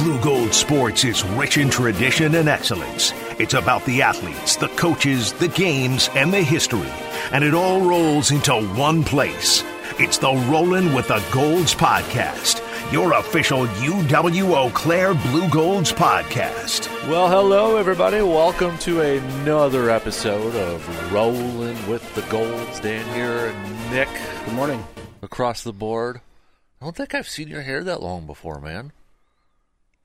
Blugold Sports is rich in tradition and excellence. It's about the athletes, the coaches, the games, and the history. And it all rolls into one place. It's the Rollin' with the Golds podcast, your official UW Eau Claire Blugolds podcast. Well, hello, everybody. Welcome to another episode of Rolling with the Golds. Dan here and Nick Good morning. across the board. I don't think I've seen your hair that long before, man.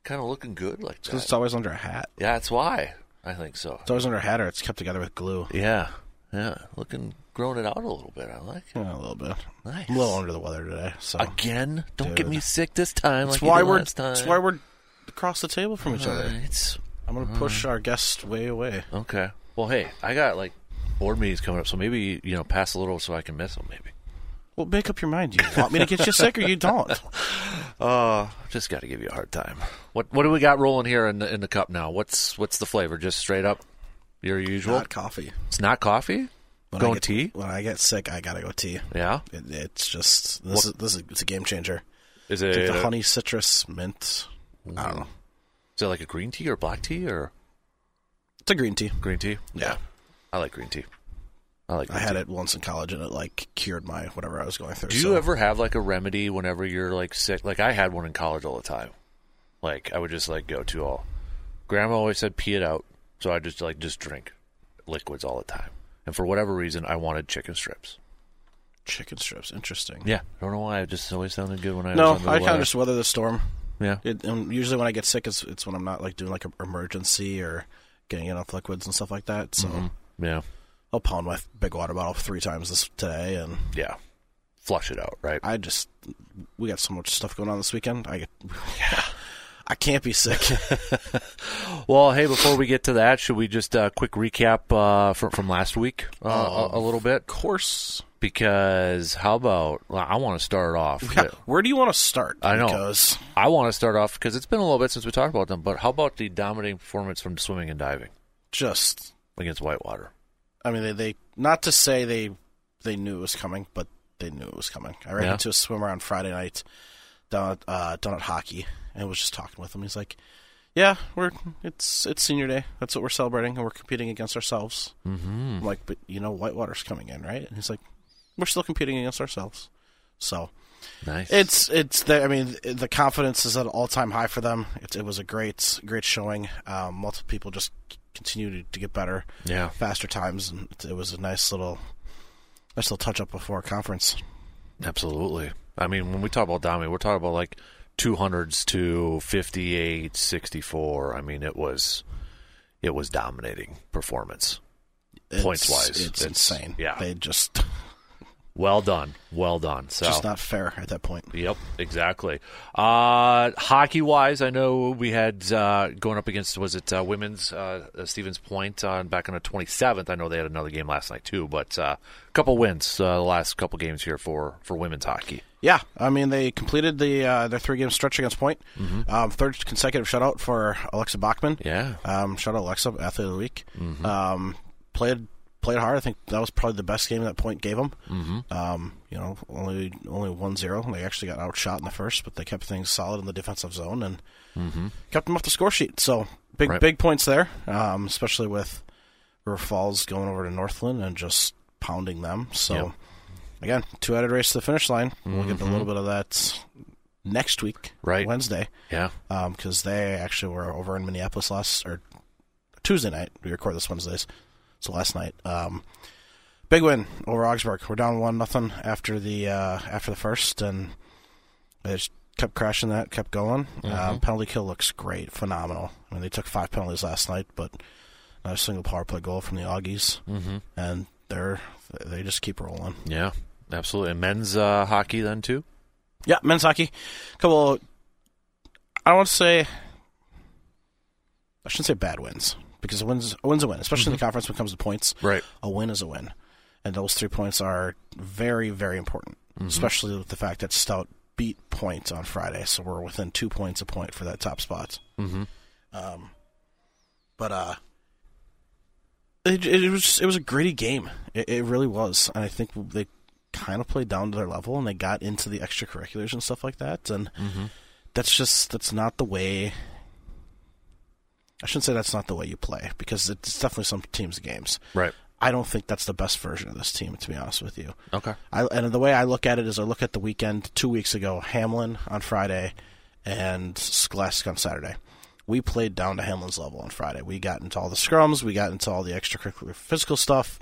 Kind of looking good like that. it's always under a hat. Yeah, that's why. I think so. It's always under a hat or it's kept together with glue. Yeah, yeah. Looking, growing it out a little bit. I like it. Yeah, a little bit. Nice. I'm a little under the weather today. So Again, don't get me sick this time. that's like why we're last time. that's why we're across the table from each uh, other. Right. I'm gonna uh, push our guest way away. Okay. Well, hey, I got like board meetings coming up, so maybe you know pass a little so I can miss them. Maybe. Well, make up your mind. Do you want me to get you sick or you don't? Uh, just got to give you a hard time. What What do we got rolling here in the in the cup now? What's What's the flavor? Just straight up, your usual. Not coffee. it's not coffee. When I Going get, tea. When I get sick, I gotta go tea. Yeah. It, it's just this is this is it's a game changer. Is it like the honey citrus mint. I don't know. Is it like a green tea or black tea or It's a green tea. green tea? Yeah. I like green tea. I like. I had tea. it once in college and it like cured my whatever I was going through. Do you so- ever have like a remedy whenever you're like sick? Like I had one in college all the time. Like I would just like go to all. Grandma always said pee it out, so I just like just drink liquids all the time. And for whatever reason, I wanted chicken strips. chicken strips? Interesting. Yeah, I don't know why. It just always sounded good when I No, I kind of just weather the storm. yeah. It, and usually when I get sick, it's it's when I'm not like doing like an emergency or getting enough liquids and stuff like that. So Mm-hmm. Yeah, I'll pound my big water bottle three times this today, and yeah. Flush it out, right? I just we got so much stuff going on this weekend. I get, I can't be sick. Well, hey, before we get to that, should we just uh, quick recap uh, from from last week uh, a, a little bit? of course. Because how about well, I want to start off. with- Where do you want to start? I know. because I want to start off because it's been a little bit since we talked about them. But how about the dominating performance from swimming and diving just against Whitewater? I mean they, they not to say they they knew it was coming, but they knew it was coming. I ran Yeah. into a swimmer on Friday night down at, uh, down at hockey and was just talking with him. He's like, "Yeah, we're it's it's senior day. That's what we're celebrating, and we're competing against ourselves." Mm-hmm. I'm like, "But you know, Whitewater's coming in, right?" And he's like, "We're still competing against ourselves." So Nice. it's it's the, I mean the confidence is at an all time high for them. It, it was a great great showing. Um, multiple people just continue to, to get better yeah. faster times, and it, was a nice little, nice little touch up before conference. Absolutely. I mean, when we talk about dominating, we're talking about like 200s to 58, 64. I mean, it was it was dominating performance. Points-wise, it's, it's- insane. yeah. they just Well done. Well done. So just not fair at that point. Yep, exactly. Uh, hockey wise, I know we had uh, going up against was it uh, women's uh, uh, Stevens Point on back on the twenty seventh. I know they had another game last night too, but uh, a couple wins uh, the last couple games here for for women's hockey. Yeah, I mean they completed the uh, their three game stretch against Point. Mm-hmm. Um, third consecutive shutout for Alexa Bachman. Yeah, Um, shout out Alexa, athlete of the week. Um, played played hard. I think that was probably the best game that Point gave them. Mm-hmm. Um, you know, only only one zero. They actually got outshot in the first, but they kept things solid in the defensive zone and kept them off the score sheet. So big Right. big points there, um, especially with River Falls going over to Northland and just pounding them. So Yep. again, two headed race to the finish line. We'll get a little bit of that next week, Right. Wednesday yeah, because they actually were over in Minneapolis last or Tuesday night. We record this Wednesdays, so last night. Um, big win over Augsburg. We're down one nothing after the uh, after the first, and they just kept crashing that, kept going. Um, penalty kill looks great, phenomenal. I mean, they took five penalties last night, but not a single power play goal from the Augies, mm-hmm. and they're they just keep rolling. yeah, absolutely. And men's uh, hockey then too. Yeah, men's hockey. couple. I don't want to say. I shouldn't say bad wins because a win's a win's a win, especially in the conference when it comes to points. Right. A win is a win, and those three points are very, very important, especially with the fact that Stout beat Point on Friday, so we're within two points a point for that top spot. Mm-hmm. Um, but uh, it, it was it was a gritty game. It, it really was, and I think they kind of played down to their level, and they got into the extracurriculars and stuff like that, and that's just that's not the way. I shouldn't say that's not the way you play because it's definitely some teams' games. Right. I don't think that's the best version of this team, to be honest with you. Okay. I, and the way I look at it is, I look at the weekend two weeks ago, Hamline on Friday, and Scholastica on Saturday. We played down to Hamline's level on Friday. We got into all the scrums, we got into all the extracurricular physical stuff,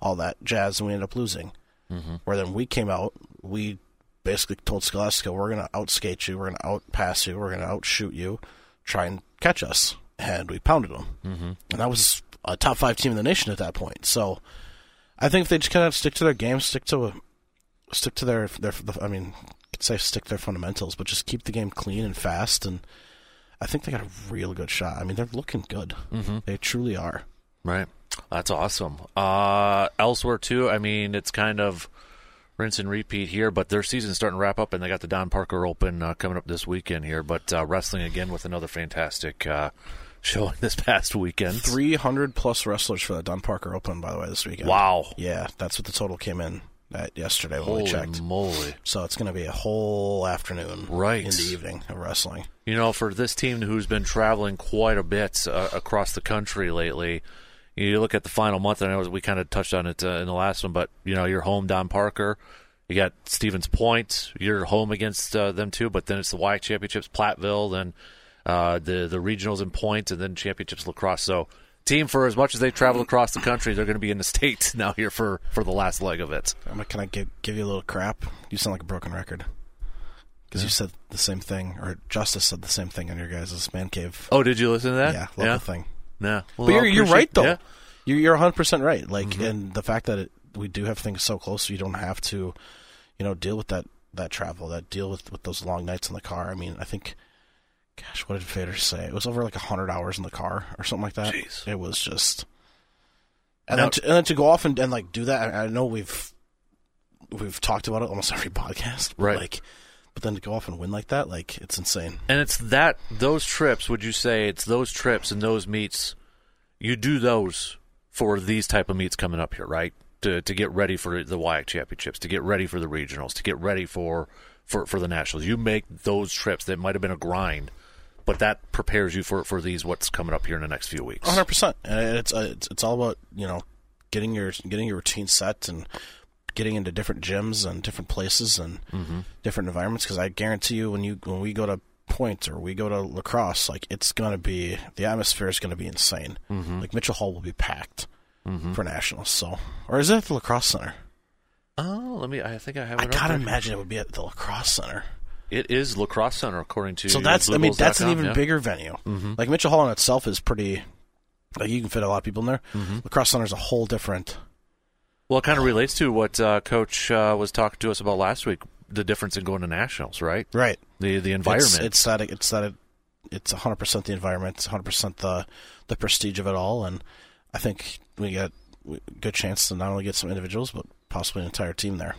all that jazz, and we ended up losing. Mm-hmm. Where then we came out, we basically told Scholastica, we're going to outskate you, we're going to outpass you, we're going to outshoot you, try and catch us. And we pounded them. Mm-hmm. And that was a top five team in the nation at that point. So I think if they just kind of stick to their game, stick to stick to their their. I mean, could say stick to their fundamentals, but just keep the game clean and fast. And I think they got a real good shot. I mean, they're looking good. Mm-hmm. They truly are. Right. That's awesome. Uh, elsewhere too. I mean, it's kind of rinse and repeat here, but their season's starting to wrap up, and they got the Don Parker Open uh, coming up this weekend here. But uh, wrestling again with another fantastic uh, showing this past weekend. 300 plus wrestlers for the Don Parker Open, by the way, this weekend. Wow. Yeah, that's what the total came in at yesterday when Holy we checked. moly. So it's going to be a whole afternoon Right. in the evening of wrestling. You know, for this team who's been traveling quite a bit uh, across the country lately, you look at the final month. And I know we kind of touched on it uh, in the last one, but you know, you're home Don Parker. You got Stevens Point. You're home against uh, them too, but then it's the Y Championships, Platteville, then uh, the the regionals in points, Point, and then championships La Crosse. So, team for as much as they travel across the country, they're going to be in the states now here for for the last leg of it. I'm Can I give, give you a little crap? You sound like a broken record. Because you said the same thing, or Justice said the same thing on your guys' man cave. Oh, did you listen to that? yeah, local yeah. thing. Yeah. Well, But you're, you're right though. Yeah. Mm-hmm. You're you're 100 percent right. Like, and the fact that it, we do have things so close, you don't have to, you know, deal with that that travel, that deal with with those long nights in the car. I mean, I think, gosh, what did Fader say? It was over like hundred hours in the car or something like that. Jeez. It was just, and Now- then to, and then to go off and, and like do that. I, I know we've we've talked about it almost every podcast, but Right. Like, but then to go off and win like that, like it's insane. And it's that those trips. Would you say it's those trips and those meets? You do those for these type of meets coming up here, right? To to get ready for the WIAC championships, to get ready for the regionals, to get ready for for for the nationals. You make those trips that might have been a grind, but that prepares you for for these what's coming up here in the next few weeks. hundred percent. Uh, it's, uh, it's it's all about you know getting your getting your routine set and getting into different gyms and different places and mm-hmm. different environments. Because I guarantee you, when you when we go to Point or we go to La Crosse, like it's gonna be the atmosphere is gonna be insane. Mm-hmm. Like Mitchell Hall will be packed mm-hmm. for nationals. So, or is it at the La Crosse center? Oh, let me. I think I have. I gotta imagine it would be at the La Crosse center. It is La Crosse center according to. So that's I mean that's an even yeah. bigger venue. Like Mitchell Hall in itself is pretty. Like you can fit a lot of people in there. La Crosse center is a whole different. Well, it kind of relates to what uh, Coach uh, was talking to us about last week. The difference in going to nationals, right? Right. The the environment. It's, it's that it's that it, it's 100 percent the environment. It's 100 percent the the prestige of it all, and I think we got a good chance to not only get some individuals but possibly an entire team there.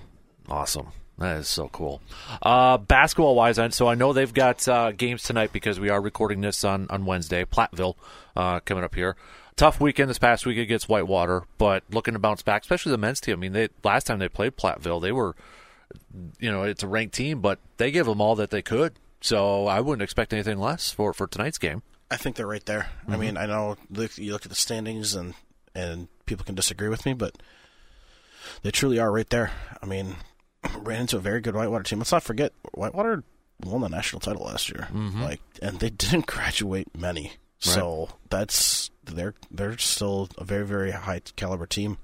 Awesome. That is so cool. Uh, basketball wise, I- so I know they've got uh, games tonight because we are recording this on, on Wednesday. Platteville uh, coming up here. Tough weekend this past week against Whitewater, but looking to bounce back, especially the men's team. I mean, they last time they played Platteville, they were, you know, it's a ranked team, but they gave them all that they could. So I wouldn't expect anything less for, for tonight's game. I think they're right there. I mean, I know look, you look at the standings and and people can disagree with me, but they truly are right there. I mean, ran into a very good Whitewater team. Let's not forget Whitewater won the national title last year. Mm-hmm. Like, and they didn't graduate many, so that's they're they're still a very very high caliber team.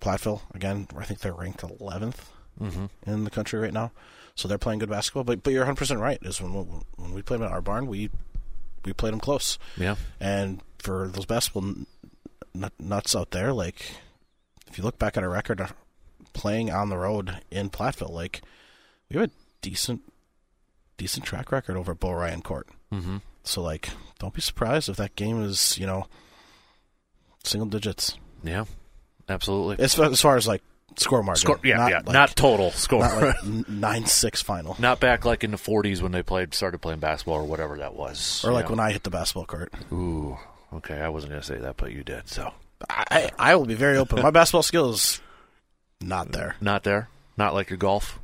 Platteville again, I think they're ranked 11th mm-hmm. in the country right now, so they're playing good basketball. But but you're 100 percent right. Is when when we played them at our barn, we we played them close. Yeah. And for those basketball nuts out there, like if you look back at our record playing on the road in Platteville, like we have a decent, decent track record over at Bo Ryan Court. Mm-hmm. So like, don't be surprised if that game is you know single digits Yeah. Absolutely. as far as, far as like score margin. Score, yeah, not yeah. like, not total score. not like nine six final, Not back like in the 40s when they played started playing basketball or whatever that was. or like when I hit the basketball court. Ooh, okay. I wasn't gonna say that, but you did. So I I will be very open. My basketball skill is not there. not there. Not like your golf.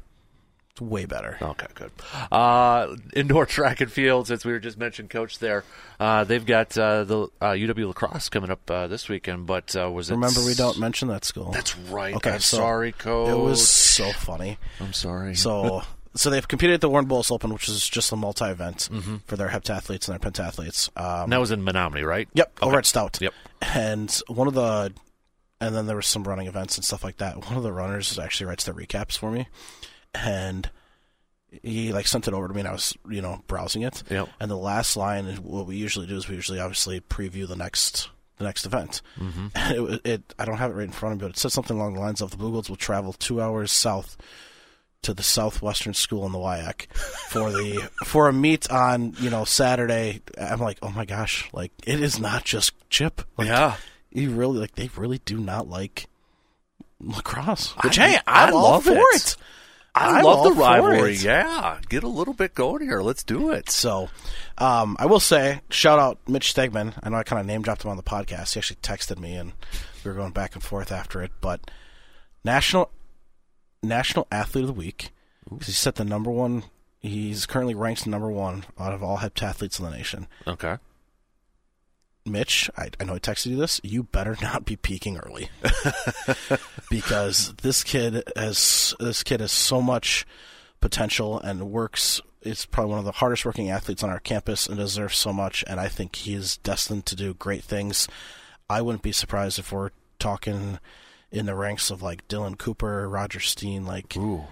It's way better. Okay, good. Uh, indoor track and field, since we were just mentioned, coach there, uh, they've got uh, the uh, UW La Crosse coming up uh, this weekend. But uh, was it? Remember, we don't mention that school. That's right. Okay, I'm so sorry, coach. It was so funny. I'm sorry. So, so they've competed at the Warren Bowls Open, which is just a multi-event for their heptathletes and their pentathletes. Um, And that was in Menomonie, right? Yep, over at Stout. Yep. And one of the, and then there was some running events and stuff like that. One of the runners actually writes their recaps for me, and he like sent it over to me, and I was you know browsing it. Yep. And the last line, is what we usually do is we usually obviously preview the next the next event. Mm-hmm. And it, it I don't have it right in front of me, but it said something along the lines of the Blugolds will travel two hours south to the southwestern school in the WIAC for the for a meet on you know Saturday. I'm like, oh my gosh, like it is not just Chip. Like, Yeah. You really like they really do not like La Crosse. Which I- hey, I I'm all for it. it. I I'm love the rivalry. Yeah, get a little bit going here. Let's do it. So, um, I will say, shout out Mitch Stegman. I know I kind of name dropped him on the podcast. He actually texted me, and we were going back and forth after it. But national national athlete of the week, 'cause he set the number one. He's currently ranked number one out of all heptathletes in the nation. Okay. Mitch, I, I know I texted you this. You better not be peaking early, because this kid has this kid has so much potential and works. Is probably one of the hardest working athletes on our campus and deserves so much. And I think he is destined to do great things. I wouldn't be surprised if we're talking in the ranks of like Dylan Cooper, Roger Steen, like Ooh.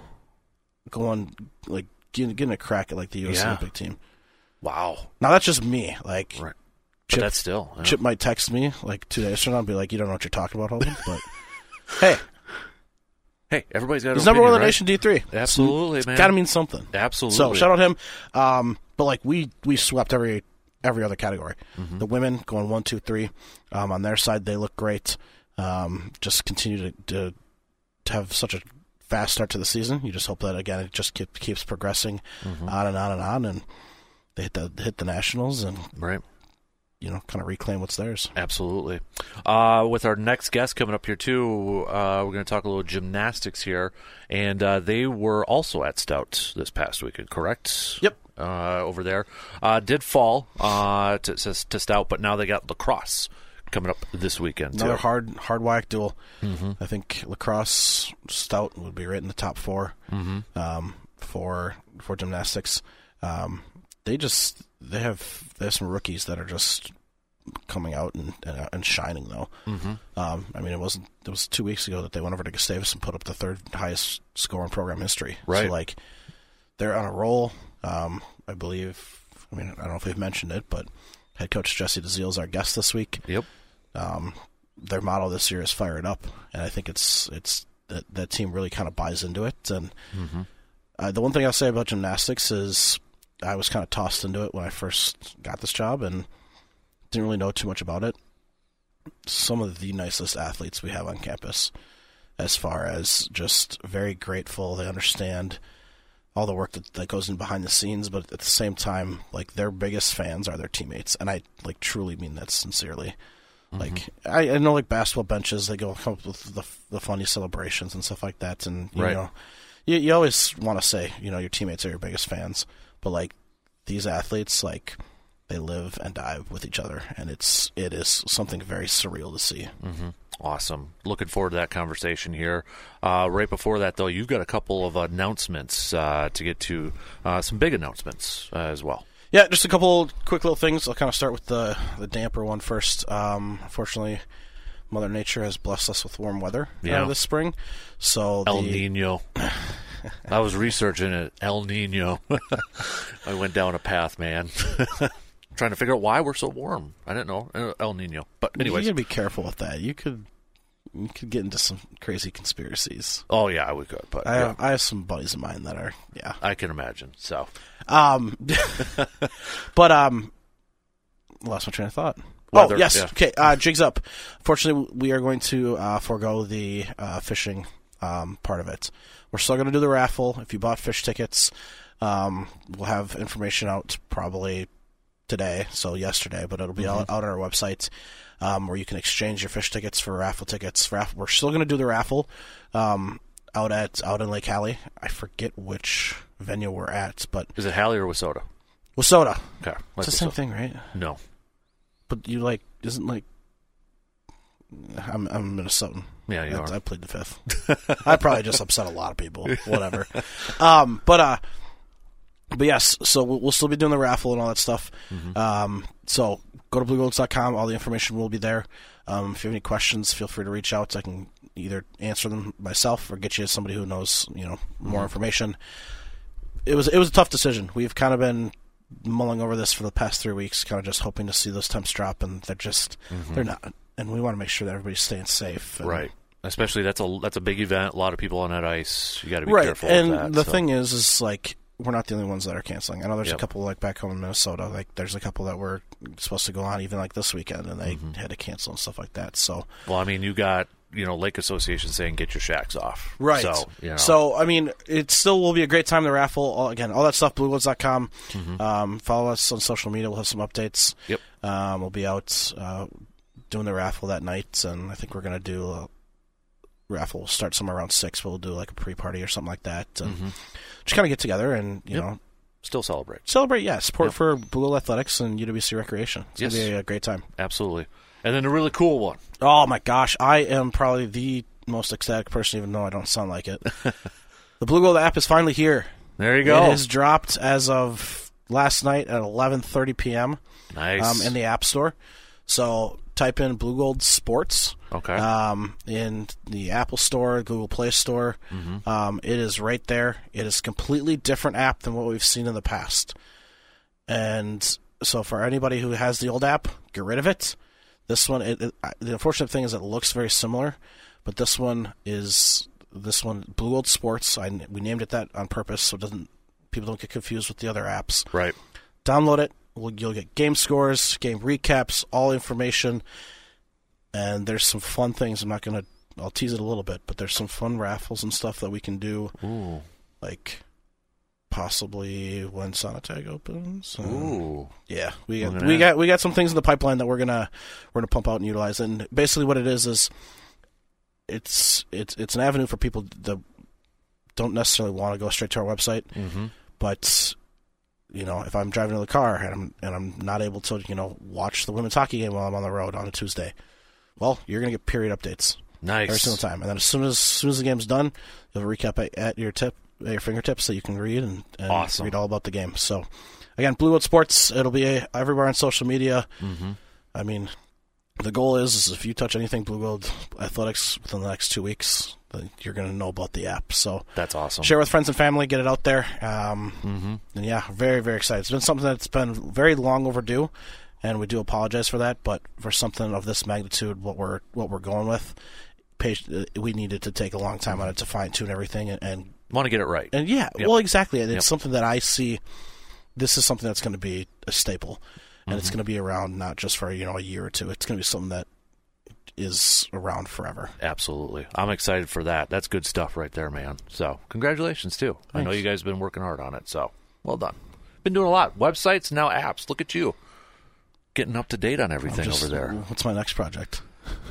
going like getting, getting a crack at like the U.S. Yeah. Olympic team. Wow. Now that's just me. Like Right. But Chip- that's still. yeah. Chip might text me like two days from now and be like, "You don't know what you're talking about, Holden." But hey, Hey, everybody's got. he's number one in the nation D three. Absolutely, man. Got to mean something. Absolutely. So shout out him. Um, but like we we swept every every other category. Mm-hmm. The women going one, two, three. Um, on their side, they look great. Um, just continue to, to to have such a fast start to the season. You just hope that again it just keep, keeps progressing Mm-hmm. on and on and on, and they hit the hit the nationals and Right. You know kind of reclaim what's theirs. Absolutely. Uh, with our next guest coming up here too, uh, we're going to talk a little gymnastics here, and uh, they were also at Stout this past weekend, correct? Yep. Uh, over there, uh, did fall uh, to, to to Stout, but now they got La Crosse coming up this weekend. Another too. hard hard whack duel. Mm-hmm. I think La Crosse stout would be right in the top 4 Mm-hmm. um, for for gymnastics. Um, they just they have they have some rookies that are just coming out and and, and shining though. Mm-hmm. Um, I mean, it wasn't it was two weeks ago that they went over to Gustavus and put up the third highest score in program history. Right. So like they're on a roll. Um, I believe. I mean, I don't know if we've mentioned it, but head coach Jessie Deziel is our guest this week Yep. um, their motto this year is "Fire it up," and I think it's it's that that team really kind of buys into it. And uh, the one thing I'll say about gymnastics is I was kind of tossed into it when I first got this job and didn't really know too much about it. Some of the nicest athletes we have on campus, as far as just very grateful. They understand all the work that, that goes in behind the scenes, but at the same time, like their biggest fans are their teammates, and I like truly mean that sincerely. Mm-hmm. Like I, I know, like basketball benches, they go come up with the the funny celebrations and stuff like that, and you Right. know, you you always want to say you know your teammates are your biggest fans, but like these athletes, like they live and die with each other, and it's it is something very surreal to see. Awesome. Looking forward to that conversation here. Uh, right before that, though, you've got a couple of announcements uh, to get to, uh, some big announcements uh, as well. Yeah, just a couple quick little things. I'll kind of start with the the damper one first. Um, unfortunately, Mother Nature has blessed us with warm weather uh, Yeah. this spring, so El the, Nino. I was researching it. El Nino. I went down a path, man. Trying to figure out why we're so warm. I didn't know Uh, El Nino. But you anyways, gotta be careful with that. You could you could get into some crazy conspiracies. oh yeah, we could. But I yeah, have, I have some buddies of mine that are yeah. I can imagine. So Um, but um, lost my train of thought. Weather, oh yes, yeah. okay. Uh, jigs up. Fortunately, we are going to uh, forego the uh, fishing um, part of it. We're still going to do the raffle. If you bought fish tickets, um, we'll have information out probably today, so yesterday, but it'll be out, out on our website um, where you can exchange your fish tickets for raffle tickets. Raffle. We're still going to do the raffle. Um, out at out in Lake Hallie. I forget which venue we're at, but Is it Hallie or Wissota? Wissota. Okay, It's the same thing, right? No, But you like isn't like I'm I'm Minnesotan. Yeah, you I, are. I played the fifth. I probably just upset a lot of people. Whatever. Um, but uh, but yes. So we'll, we'll still be doing the raffle and all that stuff. Mm-hmm. Um, so go to blugolds.com. All the information will be there. Um, if you have any questions, feel free to reach out. I can either answer them myself or get you somebody who knows you know more Mm-hmm. information. It was it was a tough decision. We've kind of been mulling over this for the past three weeks, kind of just hoping to see those temps drop, and they're just they're not. And we want to make sure that everybody's staying safe. and- Mm-hmm. right. Especially that's a that's a big event. A lot of people on that ice. You got to be right. careful. and that, the so. thing is, is like we're not the only ones that are canceling. I know there's Yep. a couple like back home in Minnesota. Like there's a couple that were supposed to go on even like this weekend, and they Mm-hmm. had to cancel and stuff like that. So Well, I mean, you got you know Lake Association saying get your shacks off. right. So you know. So I mean, it still will be a great time. The raffle all, again, all that stuff. Blugolds.com. Um, follow us on social media. We'll have some updates. Yep. Um, we'll be out uh, doing the raffle that night, and I think we're gonna do a raffle. We'll start somewhere around six. We'll do like a pre-party or something like that, and just kind of get together and you Yep. know still celebrate. celebrate. Yeah, support Yep. for Blugold Athletics and UWC Recreation. It's Yes. gonna be a, great time. Absolutely. And then a really cool one. Oh my gosh, I am probably the most ecstatic person, even though I don't sound like it. the Blugold app is finally here. There you go. It has dropped as of last night at 11:30 p.m. nice. Um, in the App Store. So type in Blugold Sports. okay. Um, in the Apple Store, Google Play Store, Mm-hmm. um, it is right there. It is a completely different app than what we've seen in the past. And so, for anybody who has the old app, get rid of it. This one, it, it, the unfortunate thing is it looks very similar, but this one is this one Blugold Sports. I, we named it that on purpose so it doesn't people don't get confused with the other apps right. download it. You'll get game scores, game recaps, all information, and there's some fun things. I'm not gonna. I'll tease it a little bit, but there's some fun raffles and stuff that we can do, Ooh. like possibly when Sonnentag opens. Ooh. yeah, we got we got we got some things in the pipeline that we're gonna we're gonna pump out and utilize. And basically, what it is is it's it's it's an avenue for people that don't necessarily want to go straight to our website Mm-hmm. but you know, if I'm driving in the car and I'm and I'm not able to, you know, watch the women's hockey game while I'm on the road on a Tuesday, well, you're gonna get period updates Nice. every single time, and then as soon as, as soon as the game's done, you'll have a recap at, at your tip at your fingertips so you can read and, and Awesome. read all about the game. So, again, Blugold Sports, it'll be everywhere on social media. Mm-hmm. I mean, the goal is, is if you touch anything Blugold Athletics within the next two weeks, then you're gonna know about the app. So That's awesome. share with friends and family, get it out there. Um, Mm-hmm. and yeah, very, very excited. It's been something that's been very long overdue, and we do apologize for that. But for something of this magnitude, what we're what we're going with, uh, we needed to take a long time on it to fine tune everything. And, and Want to get it right. and yeah, Yep. well, exactly. And it's Yep. something that I see. This is something that's going to be a staple, and Mm-hmm. it's going to be around not just for you know a year or two. It's going to be something that is around forever. Absolutely. I'm excited for that. That's good stuff right there, man. So, congratulations, too. I know you guys have been working hard on it. So, well done. Been doing a lot. Websites, now apps. Look at you. Getting up to date on everything Just- over there. What's my next project?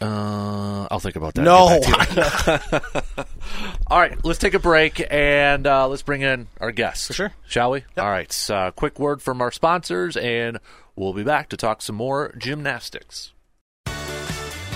Uh, I'll think about that. No, Get back to you. All right, let's take a break and uh, let's bring in our guests. For sure. Shall we? All right. Uh, quick word from our sponsors, and we'll be back to talk some more gymnastics.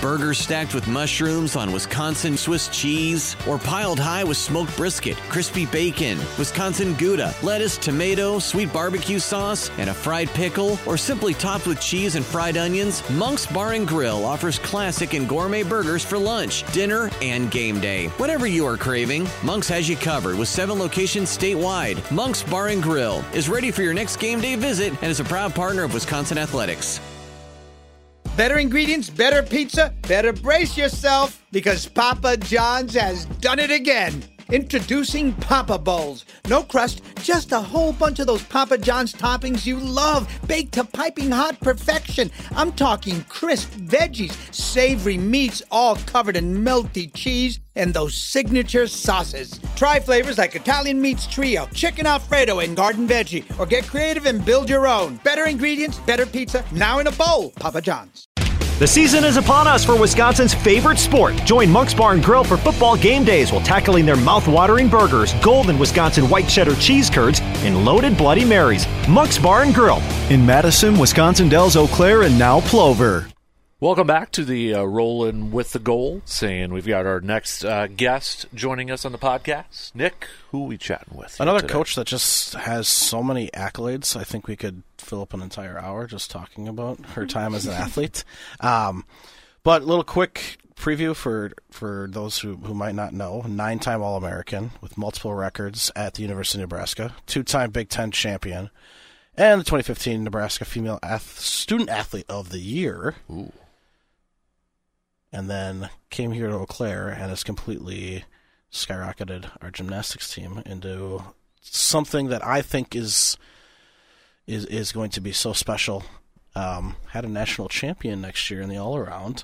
Burgers stacked with mushrooms on Wisconsin Swiss cheese, or piled high with smoked brisket, crispy bacon, Wisconsin Gouda, lettuce, tomato, sweet barbecue sauce, and a fried pickle, or simply topped with cheese and fried onions, Monk's Bar and Grill offers classic and gourmet burgers for lunch, dinner, and game day. Whatever you are craving, Monk's has you covered with seven locations statewide. Monk's Bar and Grill is ready for your next game day visit and is a proud partner of Wisconsin Athletics. Better ingredients, better pizza, better brace yourself because Papa John's has done it again. Introducing Papa Bowls. No crust, just a whole bunch of those Papa John's toppings you love, baked to piping hot perfection. I'm talking crisp veggies, savory meats, all covered in melty cheese, and those signature sauces. Try flavors like Italian Meats Trio, Chicken Alfredo, and Garden Veggie, or get creative and build your own. Better ingredients, better pizza, now in a bowl. Papa John's. The season is upon us for Wisconsin's favorite sport. Join Monk's Bar and Grill for football game days while tackling their mouth-watering burgers, golden Wisconsin white cheddar cheese curds, and loaded Bloody Marys. Monk's Bar and Grill. In Madison, Wisconsin Dells Eau Claire, and now Plover. Welcome back to the uh, Rolling with the Gold. Saying we've got our next uh, guest joining us on the podcast. Nick, who are we chatting with? Another today? coach that just has so many accolades. I think we could fill up an entire hour just talking about her time as an athlete. Um, but a little quick preview for for those who, who might not know: nine-time All-American with multiple records at the University of Nebraska, two-time Big Ten champion, and the 2015 Nebraska Female Ath- Student Athlete of the Year. Ooh. And then came here to Eau Claire and has completely skyrocketed our gymnastics team into something that I think is is is going to be so special. Um, had a national champion next year in the all around.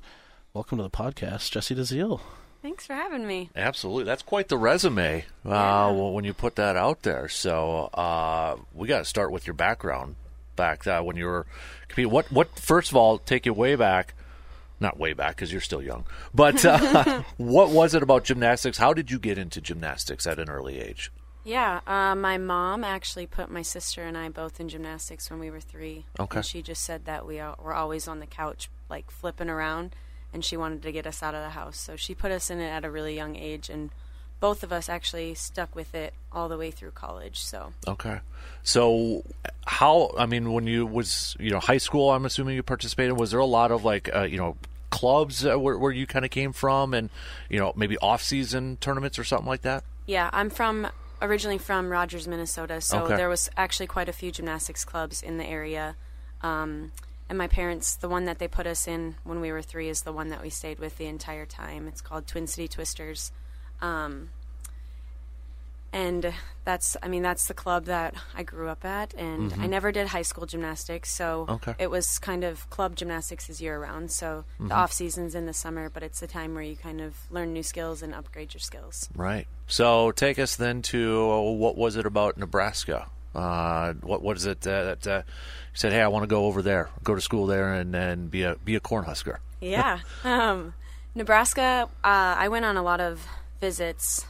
Welcome to the podcast, Jessie Deziel. Thanks for having me. Absolutely, that's quite the resume uh, when you put that out there. So uh, we got to start with your background back uh, when you were competing. What what first of all take you way back? Not way back because you're still young. But uh, what was it about gymnastics? How did you get into gymnastics at an early age? Yeah, uh, my mom actually put my sister and I both in gymnastics when we were three. Okay. And she just said that we were always on the couch, like flipping around, and she wanted to get us out of the house. So she put us in it at a really young age, and both of us actually stuck with it all the way through college. So Okay. So how? I mean, when you was you know high school, I'm assuming you participated. Was there a lot of like uh, you know clubs uh, where, where you kind of came from, and you know maybe off season tournaments or something like that? yeah, I'm from originally from Rogers, Minnesota. So Okay. there was actually quite a few gymnastics clubs in the area. Um, and my parents, the one that they put us in when we were three, is the one that we stayed with the entire time. It's called Twin City Twisters. Um, and that's, I mean, that's the club that I grew up at. And I never did high school gymnastics, so Okay. it was kind of club gymnastics is year round. So the off season's in the summer, but it's the time where you kind of learn new skills and upgrade your skills. Right. So take us then to uh, what was it about Nebraska? Uh, what what is it uh, that uh, you said? Hey, I want to go over there, go to school there, and and be a be a cornhusker. Yeah. um, Nebraska, uh, I went on a lot of visits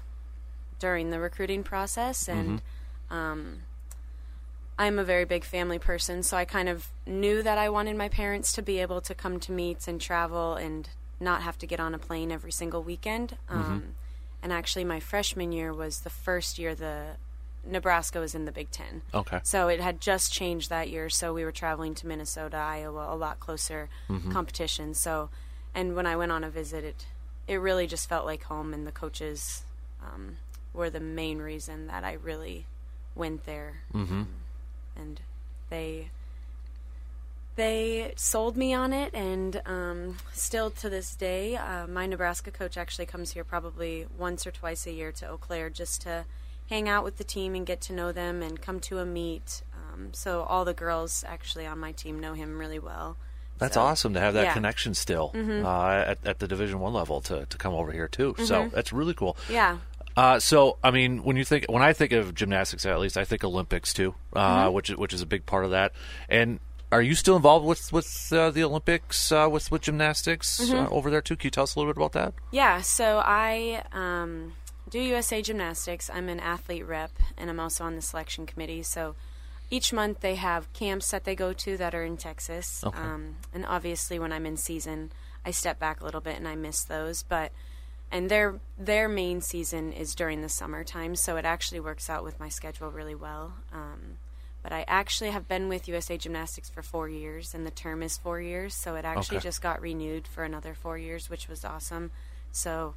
during the recruiting process, and um, I'm a very big family person, so I kind of knew that I wanted my parents to be able to come to meets and travel and not have to get on a plane every single weekend. Um, And actually, my freshman year was the first year the Nebraska was in the Big Ten. Okay. So it had just changed that year. So we were traveling to Minnesota, Iowa, a lot closer competition. So, and when I went on a visit, it it really just felt like home, and the coaches um, were the main reason that I really went there. Mm-hmm. And they they sold me on it, and um, still to this day, uh, my Nebraska coach actually comes here probably once or twice a year to Eau Claire just to hang out with the team and get to know them and come to a meet. Um, so all the girls actually on my team know him really well. That's So, awesome to have that yeah. connection still uh, at, at the Division One level to, to come over here too. So that's really cool. Yeah. Uh, so I mean, when you think when I think of gymnastics, at least I think Olympics too, uh, which is- which is a big part of that. And are you still involved with with uh, the Olympics uh, with with gymnastics uh, over there too? Can you tell us a little bit about that? Yeah, so I um, do USA Gymnastics. I'm an athlete rep, and I'm also on the selection committee. So each month they have camps that they go to that are in Texas. Okay. Um, and obviously, when I'm in season, I step back a little bit and I miss those. But and their their main season is during the summertime, so it actually works out with my schedule really well. Um, but I actually have been with USA Gymnastics for four years, and the term is four years, so it actually Okay. just got renewed for another four years, which was awesome. So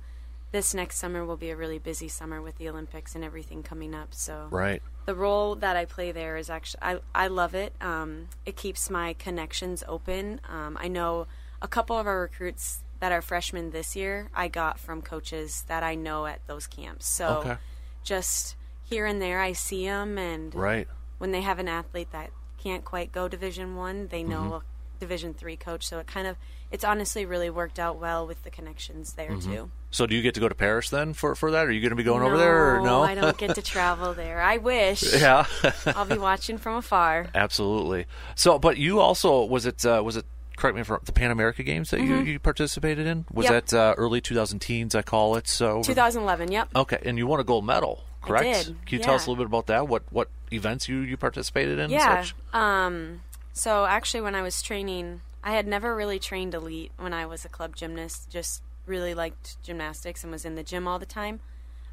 this next summer will be a really busy summer with the Olympics and everything coming up. So Right. the role that I play there is actually I, I love it. Um, it keeps my connections open. Um, I know a couple of our recruits that are freshmen this year I got from coaches that I know at those camps. So Okay. just here and there I see them, and Right. when they have an athlete that can't quite go Division One, they know Mm-hmm. a Division Three coach. So it kind of it's honestly really worked out well with the connections there Mm-hmm. too. So do you get to go to Paris then for for that? Are you going to be going over there or no? I don't get to travel there. I wish. yeah. I'll be watching from afar. Absolutely. So, but you also was it uh, was it correct me if I'm the Pan America Games that you, you participated in was Mm-hmm. Yep. that uh, early 2000 teens, I call it. So 2011. Yep. okay, and you won a gold medal, correct? Can you tell us a little bit about that? What what events you you participated in? Yeah. And such? Um, so actually, when I was training, I had never really trained elite when I was a club gymnast. Just really liked gymnastics and was in the gym all the time.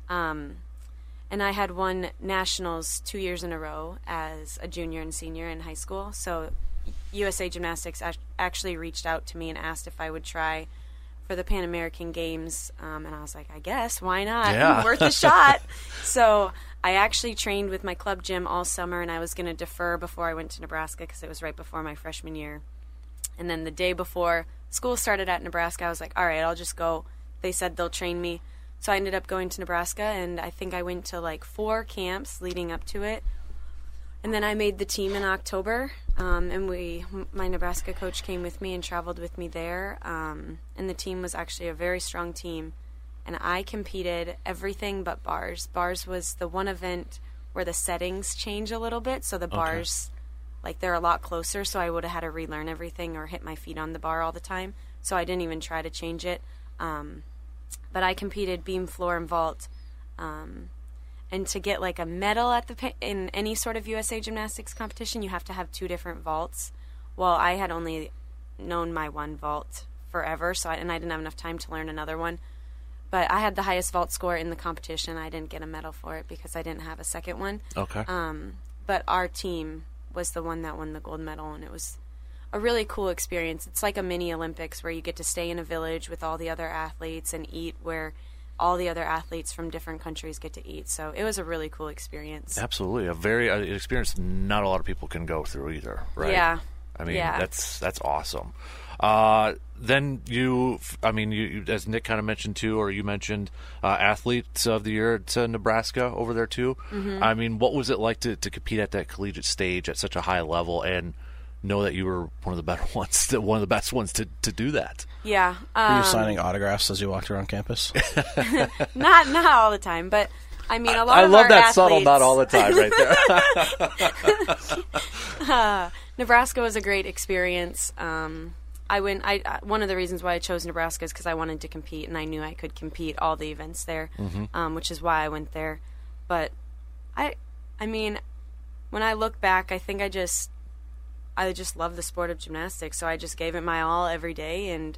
Um, and I had won nationals two years in a row as a junior and senior in high school. So USA Gymnastics actually reached out to me and asked if I would try for the Pan American Games, um, and I was like, I guess why not? Yeah. Worth a shot. so I actually trained with my club gym all summer, and I was going to defer before I went to Nebraska because it was right before my freshman year. And then the day before school started at Nebraska, I was like, all right, I'll just go. They said they'll train me. So I ended up going to Nebraska, and I think I went to like four camps leading up to it. And then I made the team in October, um, and we, my Nebraska coach came with me and traveled with me there. Um, and the team was actually a very strong team, and I competed everything but bars. Bars was the one event where the settings change a little bit, so the bars, like they're a lot closer. So I would have had to relearn everything or hit my feet on the bar all the time. So I didn't even try to change it. Um, but I competed beam, floor, and vault. Um, and to get like a medal at the in any sort of USA gymnastics competition, you have to have two different vaults. Well, I had only known my one vault forever, so I, and I didn't have enough time to learn another one. But I had the highest vault score in the competition. I didn't get a medal for it because I didn't have a second one. Okay. Um, but our team was the one that won the gold medal, and it was a really cool experience. It's like a mini Olympics where you get to stay in a village with all the other athletes and eat where all the other athletes from different countries get to eat. So it was a really cool experience. Absolutely, a very uh, experience not a lot of people can go through either, right? Yeah. I mean, Yeah. that's that's awesome. Uh, then you, I mean, you, as Nick kind of mentioned too, or you mentioned uh, athletes of the year to Nebraska over there too. Mm-hmm. I mean, what was it like to, to compete at that collegiate stage at such a high level and know that you were one of the better ones, to, one of the best ones to, to do that? Yeah. Were Um, you signing autographs as you walked around campus? not not all the time, but I mean, a lot of people. I love our that subtle, not all the time, right there. Nebraska was a great experience. Um, I went. I uh, one of the reasons why I chose Nebraska is because I wanted to compete, and I knew I could compete all the events there, um, which is why I went there. But I, I mean, when I look back, I think I just, I just love the sport of gymnastics. So I just gave it my all every day, and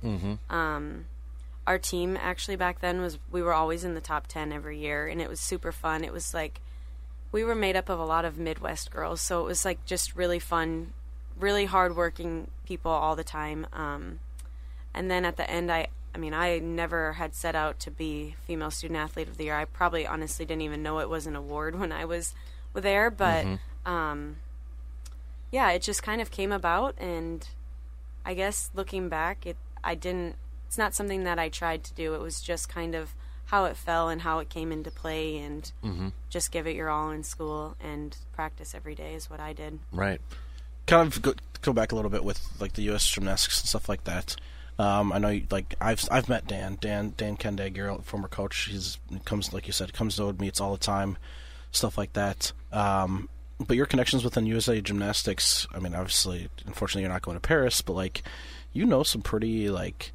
um, our team actually back then was we were always in the top ten every year, and it was super fun. It was like we were made up of a lot of Midwest girls, so it was like just really fun, really hardworking people all the time. Um, and then at the end, I, I mean, I never had set out to be female student athlete of the year. I probably honestly didn't even know it was an award when I was there, but um, yeah, it just kind of came about, and I guess looking back, it I didn't. It's not something that I tried to do. It was just kind of how it fell and how it came into play, and just give it your all in school and practice every day is what I did. right. kind of go, go back a little bit with like the U.S. gymnastics and stuff like that. Um, I know, you, like I've I've met Dan, Dan Dan Kendig, your former coach. He's comes like you said, comes to Ode meets all the time, stuff like that. Um, but your connections within USA Gymnastics. I mean, obviously, unfortunately, you're not going to Paris, but like, you know, some pretty like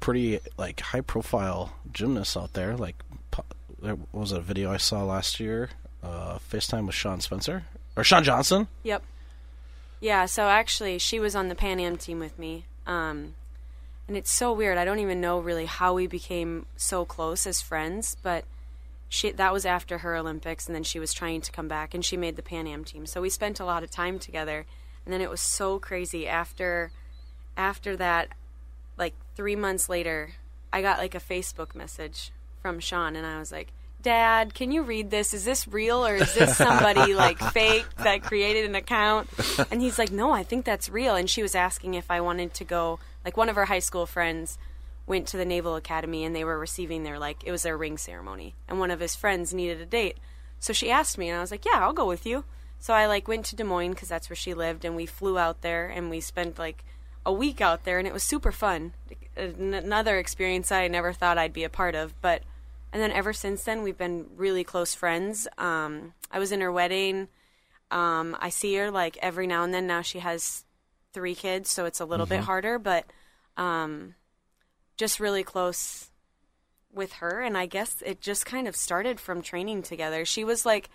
pretty like high profile gymnasts out there. Like, there was a video I saw last year. Uh, FaceTime with Sean Spencer or Shawn Johnson. Yep. Yeah, so actually, she was on the Pan Am team with me. Um, and it's so weird. I don't even know really how we became so close as friends, but she that was after her Olympics, and then she was trying to come back, and she made the Pan Am team. So we spent a lot of time together, and then it was so crazy after after that. Like three months later, I got like a Facebook message from Shawn, and I was like, Dad, can you read this? Is this real or is this somebody like fake that created an account? And he's like, No, I think that's real. And she was asking if I wanted to go. Like one of her high school friends went to the Naval Academy and they were receiving their like it was their ring ceremony, and one of his friends needed a date. So she asked me, and I was like, Yeah, I'll go with you. So I like went to Des Moines because that's where she lived, and we flew out there and we spent like a week out there, and it was super fun. An- Another experience I never thought I'd be a part of, but and then ever since then we've been really close friends. Um, I was in her wedding. Um, I see her like every now and then. Now she has three kids, so it's a little bit harder, but um, just really close with her. And I guess it just kind of started from training together. She was like,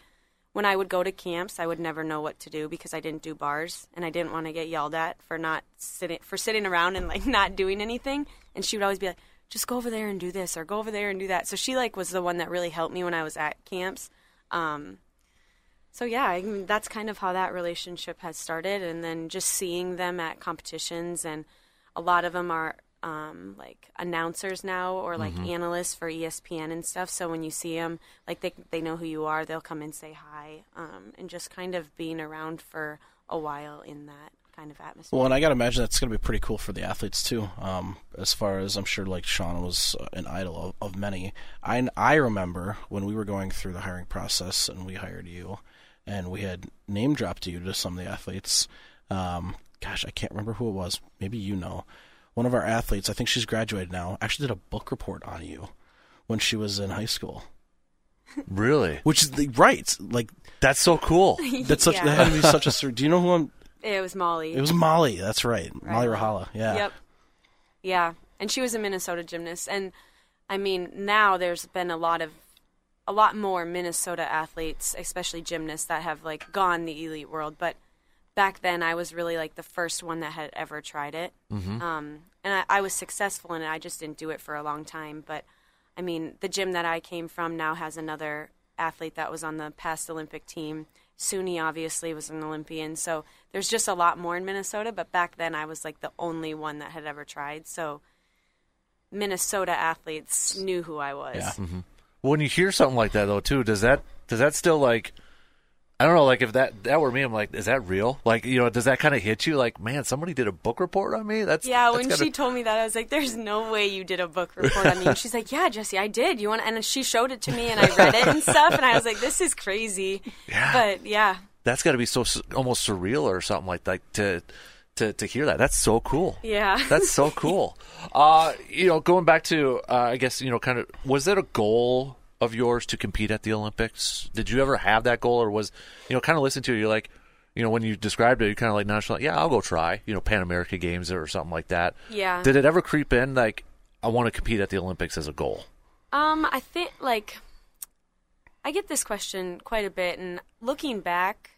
when I would go to camps, I would never know what to do because I didn't do bars and I didn't want to get yelled at for not sitting for sitting around and like not doing anything. And she would always be like, "Just go over there and do this or go over there and do that." So she like was the one that really helped me when I was at camps. Um, so yeah, I mean, that's kind of how that relationship has started, and then just seeing them at competitions, and a lot of them are um, like announcers now or like analysts for ESPN and stuff. So when you see them, like they they know who you are, they'll come and say hi, um, and just kind of being around for a while in that kind of atmosphere. Well, and I got to imagine that's going to be pretty cool for the athletes too. Um, as far as I'm sure, like Shawn was an idol of, of many. I I remember when we were going through the hiring process and we hired you, and we had name dropped you to some of the athletes. Um, gosh, I can't remember who it was. Maybe you know. One of our athletes, I think she's graduated now, actually did a book report on you when she was in high school. Really? Which is the right, like That's so cool. that's such Yeah. that had to be such a. Do you know who I'm? It was Molly. It was Molly. That's right, Molly Rahala. Yeah. Yep. Yeah, and she was a Minnesota gymnast, and I mean now there's been a lot of a lot more Minnesota athletes, especially gymnasts, that have like gone the elite world. But back then, I was really like the first one that had ever tried it, um, and I, I was successful in it. I just didn't do it for a long time. But I mean, the gym that I came from now has another athlete that was on the past Olympic team. Suni obviously was an Olympian, so there's just a lot more in Minnesota. But back then, I was like the only one that had ever tried. So Minnesota athletes knew who I was. Yeah. when you hear something like that though too does that does that still like i don't know like if that that were me i'm like is that real like you know does that kind of hit you like man somebody did a book report on me that's Yeah, that's when gotta- she told me that, I was like, "There's no way you did a book report on me." And she's like, "Yeah, Jessie, I did. You want?" And she showed it to me, and I read it and stuff, and I was like, "This is crazy." Yeah. But yeah, that's got to be so almost surreal or something like that to to to hear that that's so cool yeah. that's so cool uh you know going back to uh, i guess you know kind of was that a goal of yours to compete at the olympics did you ever have that goal or was you know kind of listen to it you're like you know when you described it you kind of like nonchalant yeah i'll go try you know pan america games or something like that Yeah. did it ever creep in like i want to compete at the olympics as a goal Um, I think like I get this question quite a bit, and looking back,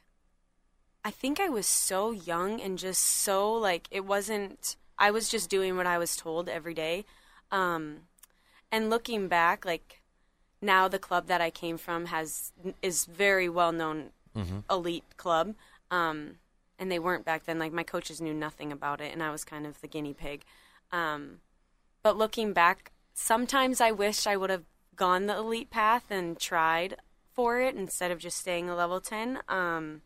I think I was so young and just so like it wasn't. I was just doing what I was told every day, um, and looking back, like now the club that I came from has is very well known elite club, um, and they weren't back then. Like my coaches knew nothing about it, and I was kind of the guinea pig. Um, but looking back, sometimes I wish I would have gone the elite path and tried for it instead of just staying a level 10. Um,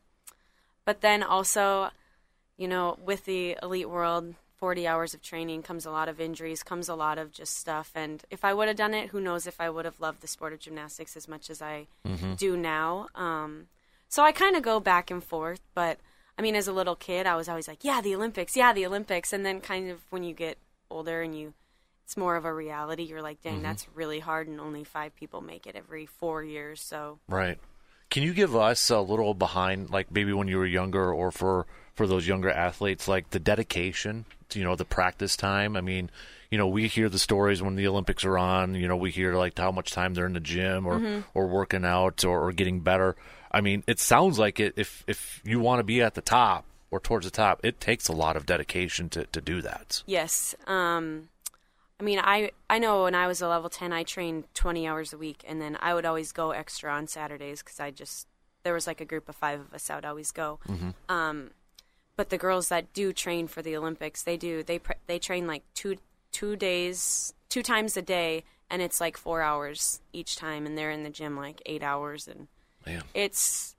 but then also, you know, with the elite world, 40 hours of training comes a lot of injuries, comes a lot of just stuff. And if I would have done it, who knows if I would have loved the sport of gymnastics as much as I do now. Um, so I kind of go back and forth. But I mean, as a little kid, I was always like, yeah, the Olympics, yeah, the Olympics. And then kind of when you get older and you it's more of a reality. You're like, dang, that's really hard, and only five people make it every four years. So Right. Can you give us a little behind, like maybe when you were younger, or for for those younger athletes, like the dedication, you know, the practice time? I mean, you know, we hear the stories when the Olympics are on. You know, we hear like how much time they're in the gym or or working out or, or getting better. I mean, it sounds like it. If if you want to be at the top or towards the top, it takes a lot of dedication to to do that. yes, um, I mean, I I know when I was a level ten, I trained 20 hours a week, and then I would always go extra on Saturdays because I just there was like a group of five of us. I would always go. Um, but the girls that do train for the Olympics, they do they pr- they train like two two days, two times a day, and it's like four hours each time, and they're in the gym like eight hours, and Man. it's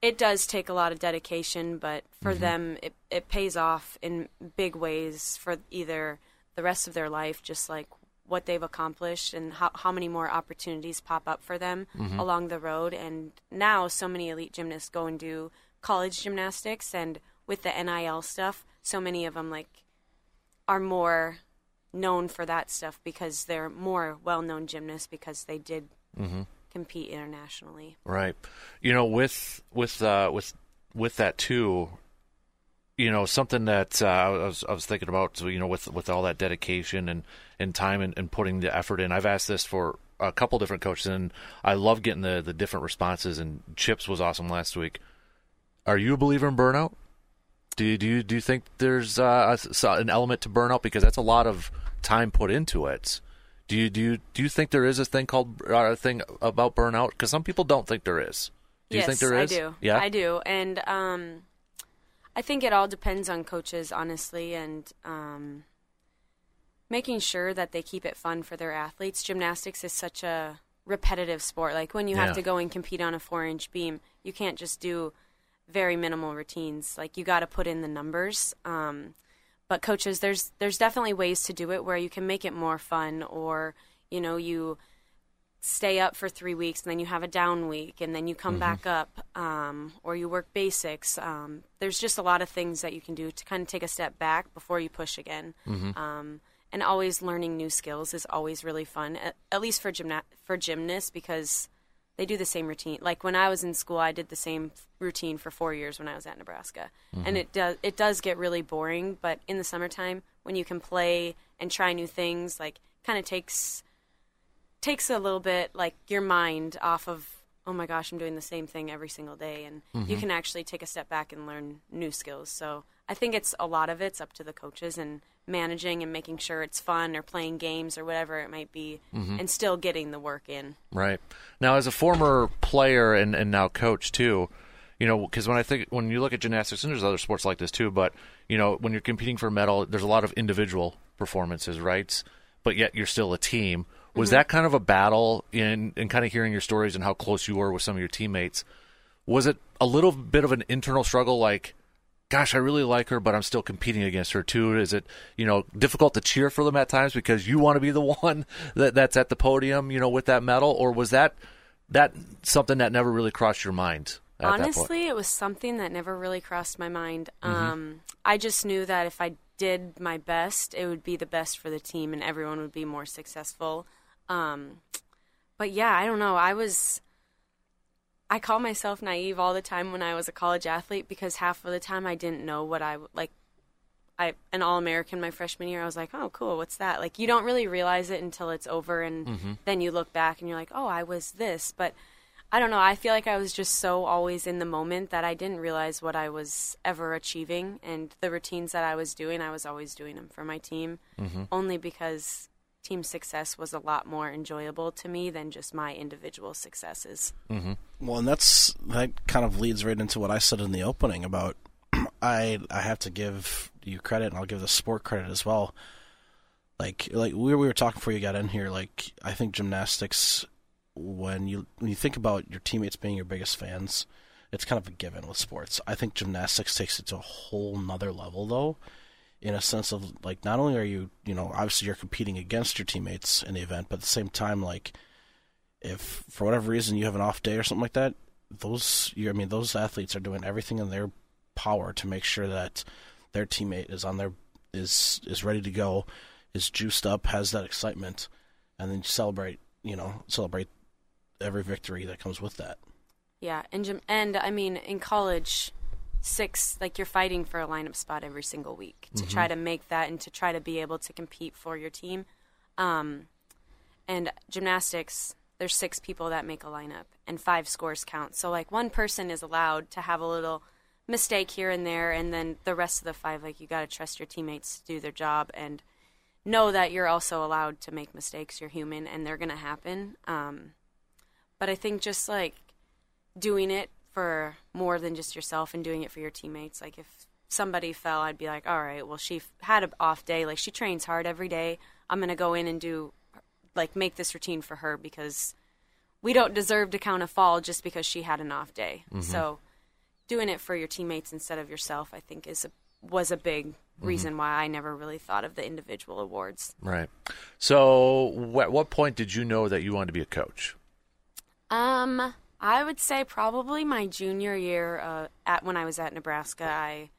it does take a lot of dedication, but for mm-hmm. them it it pays off in big ways for either the rest of their life, just like what they've accomplished and how how many more opportunities pop up for them mm-hmm. along the road. And now so many elite gymnasts go and do college gymnastics, and with the NIL stuff, so many of them like are more known for that stuff because they're more well-known gymnasts because they did compete internationally. Right. You know, with with uh, with with that too. you know something that uh, I was I was thinking about. You know, with with all that dedication and and time and, and putting the effort in. I've asked this for a couple different coaches, and I love getting the the different responses. And Chips was awesome last week. Are you a believer in burnout? Do you do you, do you think there's uh, an element to burnout because that's a lot of time put into it? Do you do you do you think there is a thing called uh, a thing about burnout? Because some people don't think there is. Do yes, you think there is? I do. Yeah, I do, and um, I think it all depends on coaches, honestly, and um, making sure that they keep it fun for their athletes. Gymnastics is such a repetitive sport. Like when you have to go and compete on a four-inch beam, you can't just do very minimal routines. Like you got to put in the numbers. Um, but coaches, there's there's definitely ways to do it where you can make it more fun, or you know you stay up for three weeks and then you have a down week and then you come back up um, or you work basics um, there's just a lot of things that you can do to kind of take a step back before you push again um, and always learning new skills is always really fun at, at least for gymna- for gymnasts because they do the same routine. Like when i was in school i did the same routine for four years when i was at nebraska. And mm-hmm. it does it does get really boring but in the summertime when you can play and try new things like kind of takes takes a little bit like your mind off of oh my gosh i'm doing the same thing every single day. And you mm-hmm. can actually take a step back and learn new skills. So i think it's a lot of it's up to the coaches and managing and making sure it's fun or playing games or whatever it might be mm-hmm. and still getting the work in Right. Now, as a former player and, and now coach too, you know, because when I think when you look at gymnastics, and there's other sports like this too, but you know, when you're competing for a medal, there's a lot of individual performances, right? But yet you're still a team. Was mm-hmm. that kind of a battle in in kind of hearing your stories and how close you were with some of your teammates? Was it a little bit of an internal struggle, like? Gosh, I really like her, but I'm still competing against her too. Is it, you know, difficult to cheer for them at times because you want to be the one that that's at the podium, you know, with that medal, or was that that something that never really crossed your mind? At that point? honestly it was something that never really crossed my mind um, i just knew that if i did my best it would be the best for the team and everyone would be more successful um, but yeah i don't know i was i call myself naive all the time when i was a college athlete because half of the time i didn't know what i like I an all American my freshman year. I was like, oh, cool. What's that? Like, you don't really realize it until it's over, and mm-hmm. then you look back and you're like, oh, I was this. But I don't know. I feel like I was just so always in the moment that I didn't realize what I was ever achieving, and the routines that I was doing, I was always doing them for my team, mm-hmm. only because team success was a lot more enjoyable to me than just my individual successes. Mm-hmm. Well, and that's that kind of leads right into what I said in the opening about I I have to give you credit and I'll give the sport credit as well. Like like we we were talking before you got in here. Like I think gymnastics when you when you think about your teammates being your biggest fans, it's kind of a given with sports. I think gymnastics takes it to a whole nother level though, in a sense of like not only are you you know obviously you're competing against your teammates in the event, but at the same time like if for whatever reason you have an off day or something like that, those you I mean those athletes are doing everything in their power to make sure that their teammate is on their is is ready to go, is juiced up, has that excitement, and then celebrate you know celebrate every victory that comes with that. Yeah, and gym- and I mean in college, six like you're fighting for a lineup spot every single week to try to make that and to try to be able to compete for your team. Um, and gymnastics, there's six people that make a lineup, and five scores count. So like one person is allowed to have a little mistake here and there, and then the rest of the five, like you got to trust your teammates to do their job and know that you're also allowed to make mistakes. You're human, and they're gonna happen. Um, but I think just like doing it for more than just yourself and doing it for your teammates. Like if somebody fell, I'd be like, all right, well, she f- had an off day. Like she trains hard every day. I'm gonna go in and do like make this routine for her because we don't deserve to count a fall just because she had an off day. So doing it for your teammates instead of yourself, I think, is a was a big reason why I never really thought of the individual awards. Right. So, at what point did you know that you wanted to be a coach? Um, I would say probably my junior year uh, at when I was at Nebraska. I,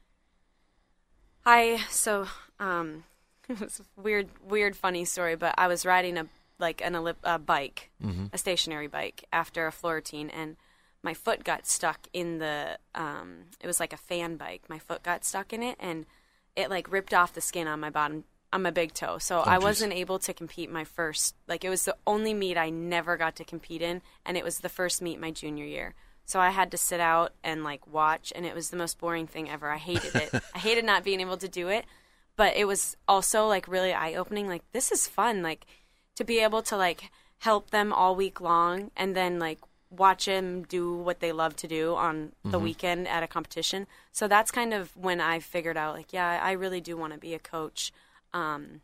I so um, it was weird, weird, funny story. But I was riding a like an ellip- a bike, a stationary bike, after a floor routine, and my foot got stuck in the um it was like a fan bike. My foot got stuck in it and it like ripped off the skin on my bottom on my big toe. So I wasn't able to compete my first like it was the only meet I never got to compete in and it was the first meet my junior year. So I had to sit out and like watch and it was the most boring thing ever. I hated it. I hated not being able to do it, but it was also like really eye-opening like this is fun like to be able to like help them all week long and then like watch them do what they love to do on the mm-hmm. weekend at a competition. So that's kind of when I figured out like yeah, I really do want to be a coach. Um,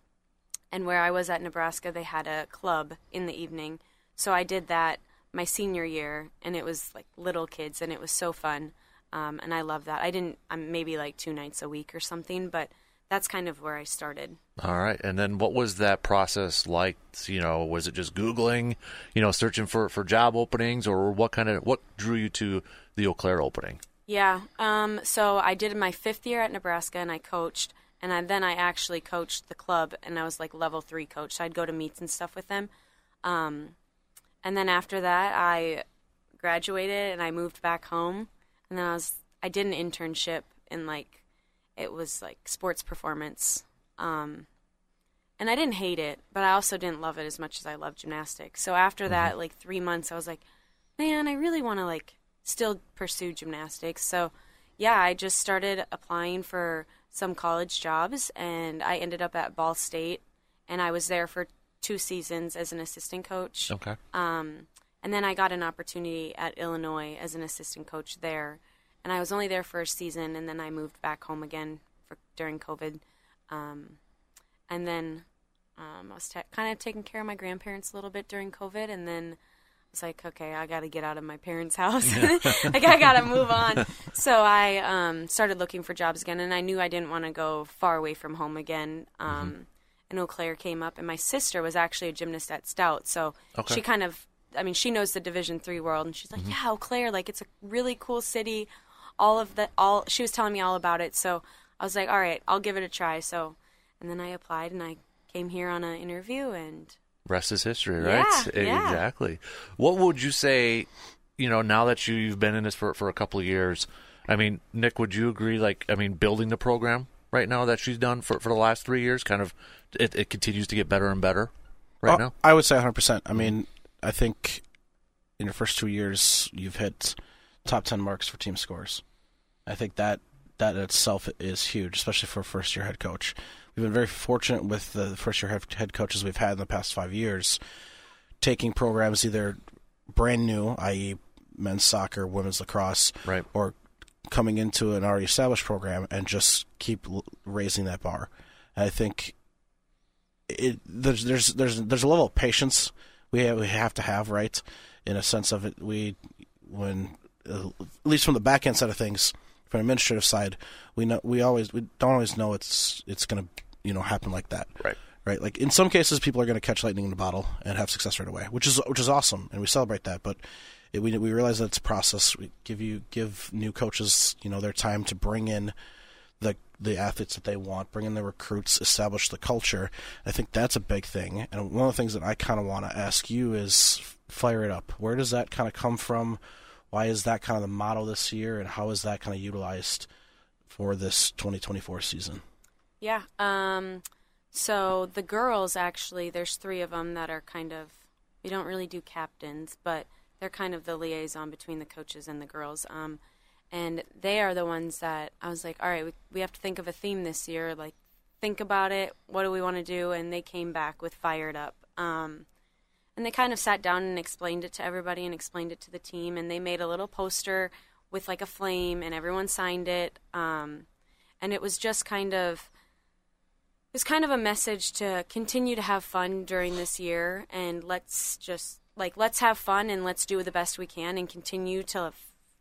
and where I was at Nebraska, they had a club in the evening. So I did that my senior year, and it was like little kids, and it was so fun. Um, and I love that. I didn't, um, maybe like two nights a week or something, but that's kind of where I started. All right. And then what was that process like? You know, was it just Googling, you know, searching for, for job openings or what kind of, what drew you to the Eau Claire opening? Yeah. Um, so I did my fifth year at Nebraska, and I coached, and I, then I actually coached the club, and I was like level three coach. So I'd go to meets and stuff with them. Um, and then after that, I graduated and I moved back home, and then I was I did an internship in like it was like sports performance. Um, and I didn't hate it, but I also didn't love it as much as I loved gymnastics. So after that, like three months, I was like, man, I really want to like still pursue gymnastics. So yeah, I just started applying for some college jobs, and I ended up at Ball State, and I was there for two seasons as an assistant coach. Okay. Um, and then I got an opportunity at Illinois as an assistant coach there, and I was only there for a season, and then I moved back home again for during COVID, um, and then um, I was ta kind of taking care of my grandparents a little bit during COVID, and then was like, okay, I got to get out of my parents' house. like I got to move on. So I um, started looking for jobs again, and I knew I didn't want to go far away from home again. Um, And Eau Claire came up, and my sister was actually a gymnast at Stout, so Okay. she kind of, I mean, she knows the Division three world, and she's like, Mm-hmm. yeah, Eau Claire, like it's a really cool city. All of the, all she was telling me all about it, so I was like, all right, I'll give it a try. So, and then I applied, and I came here on an interview, and Rest is history, right? Yeah, yeah. Exactly. What would you say, you know, now that you, you've been in this for, for a couple of years? I mean, Nick, would you agree, like, I mean, building the program right now that she's done for, for the last three years, kind of, it, it continues to get better and better right Oh, now? I would say 100%. I mean, I think in your first two years, you've hit top 10 marks for team scores. I think that that in itself is huge, especially for a first year head coach. We've been very fortunate with the first year head coaches we've had in the past five years, taking programs either brand new, i.e., men's soccer, women's lacrosse, Right. or coming into an already established program and just keep raising that bar. And I think it, there's there's there's there's a level of patience we have, we have to have right in a sense of it we when uh, at least from the back end side of things from the administrative side we know we always we don't always know it's it's going to you know happen like that Right. right like in some cases people are going to catch lightning in a bottle and have success right away which is which is awesome and we celebrate that but it, we we realize that it's a process we give you give new coaches you know their time to bring in the the athletes that they want, bring in the recruits, establish the culture. I think that's a big thing. And one of the things that I kind of want to ask you is fire it up. Where does that kind of come from? Why is that kind of the model this year, and how is that kind of utilized for this 2024 season? Yeah. Um, so the girls actually, there's three of them that are kind of. We don't really do captains, but they're kind of the liaison between the coaches and the girls. Um, and they are the ones that I was like, all right, we, we have to think of a theme this year. Like, think about it. What do we want to do? And they came back with fired up. Um, and they kind of sat down and explained it to everybody and explained it to the team. And they made a little poster with like a flame, and everyone signed it. Um, and it was just kind of it was kind of a message to continue to have fun during this year and let's just like let's have fun and let's do the best we can and continue to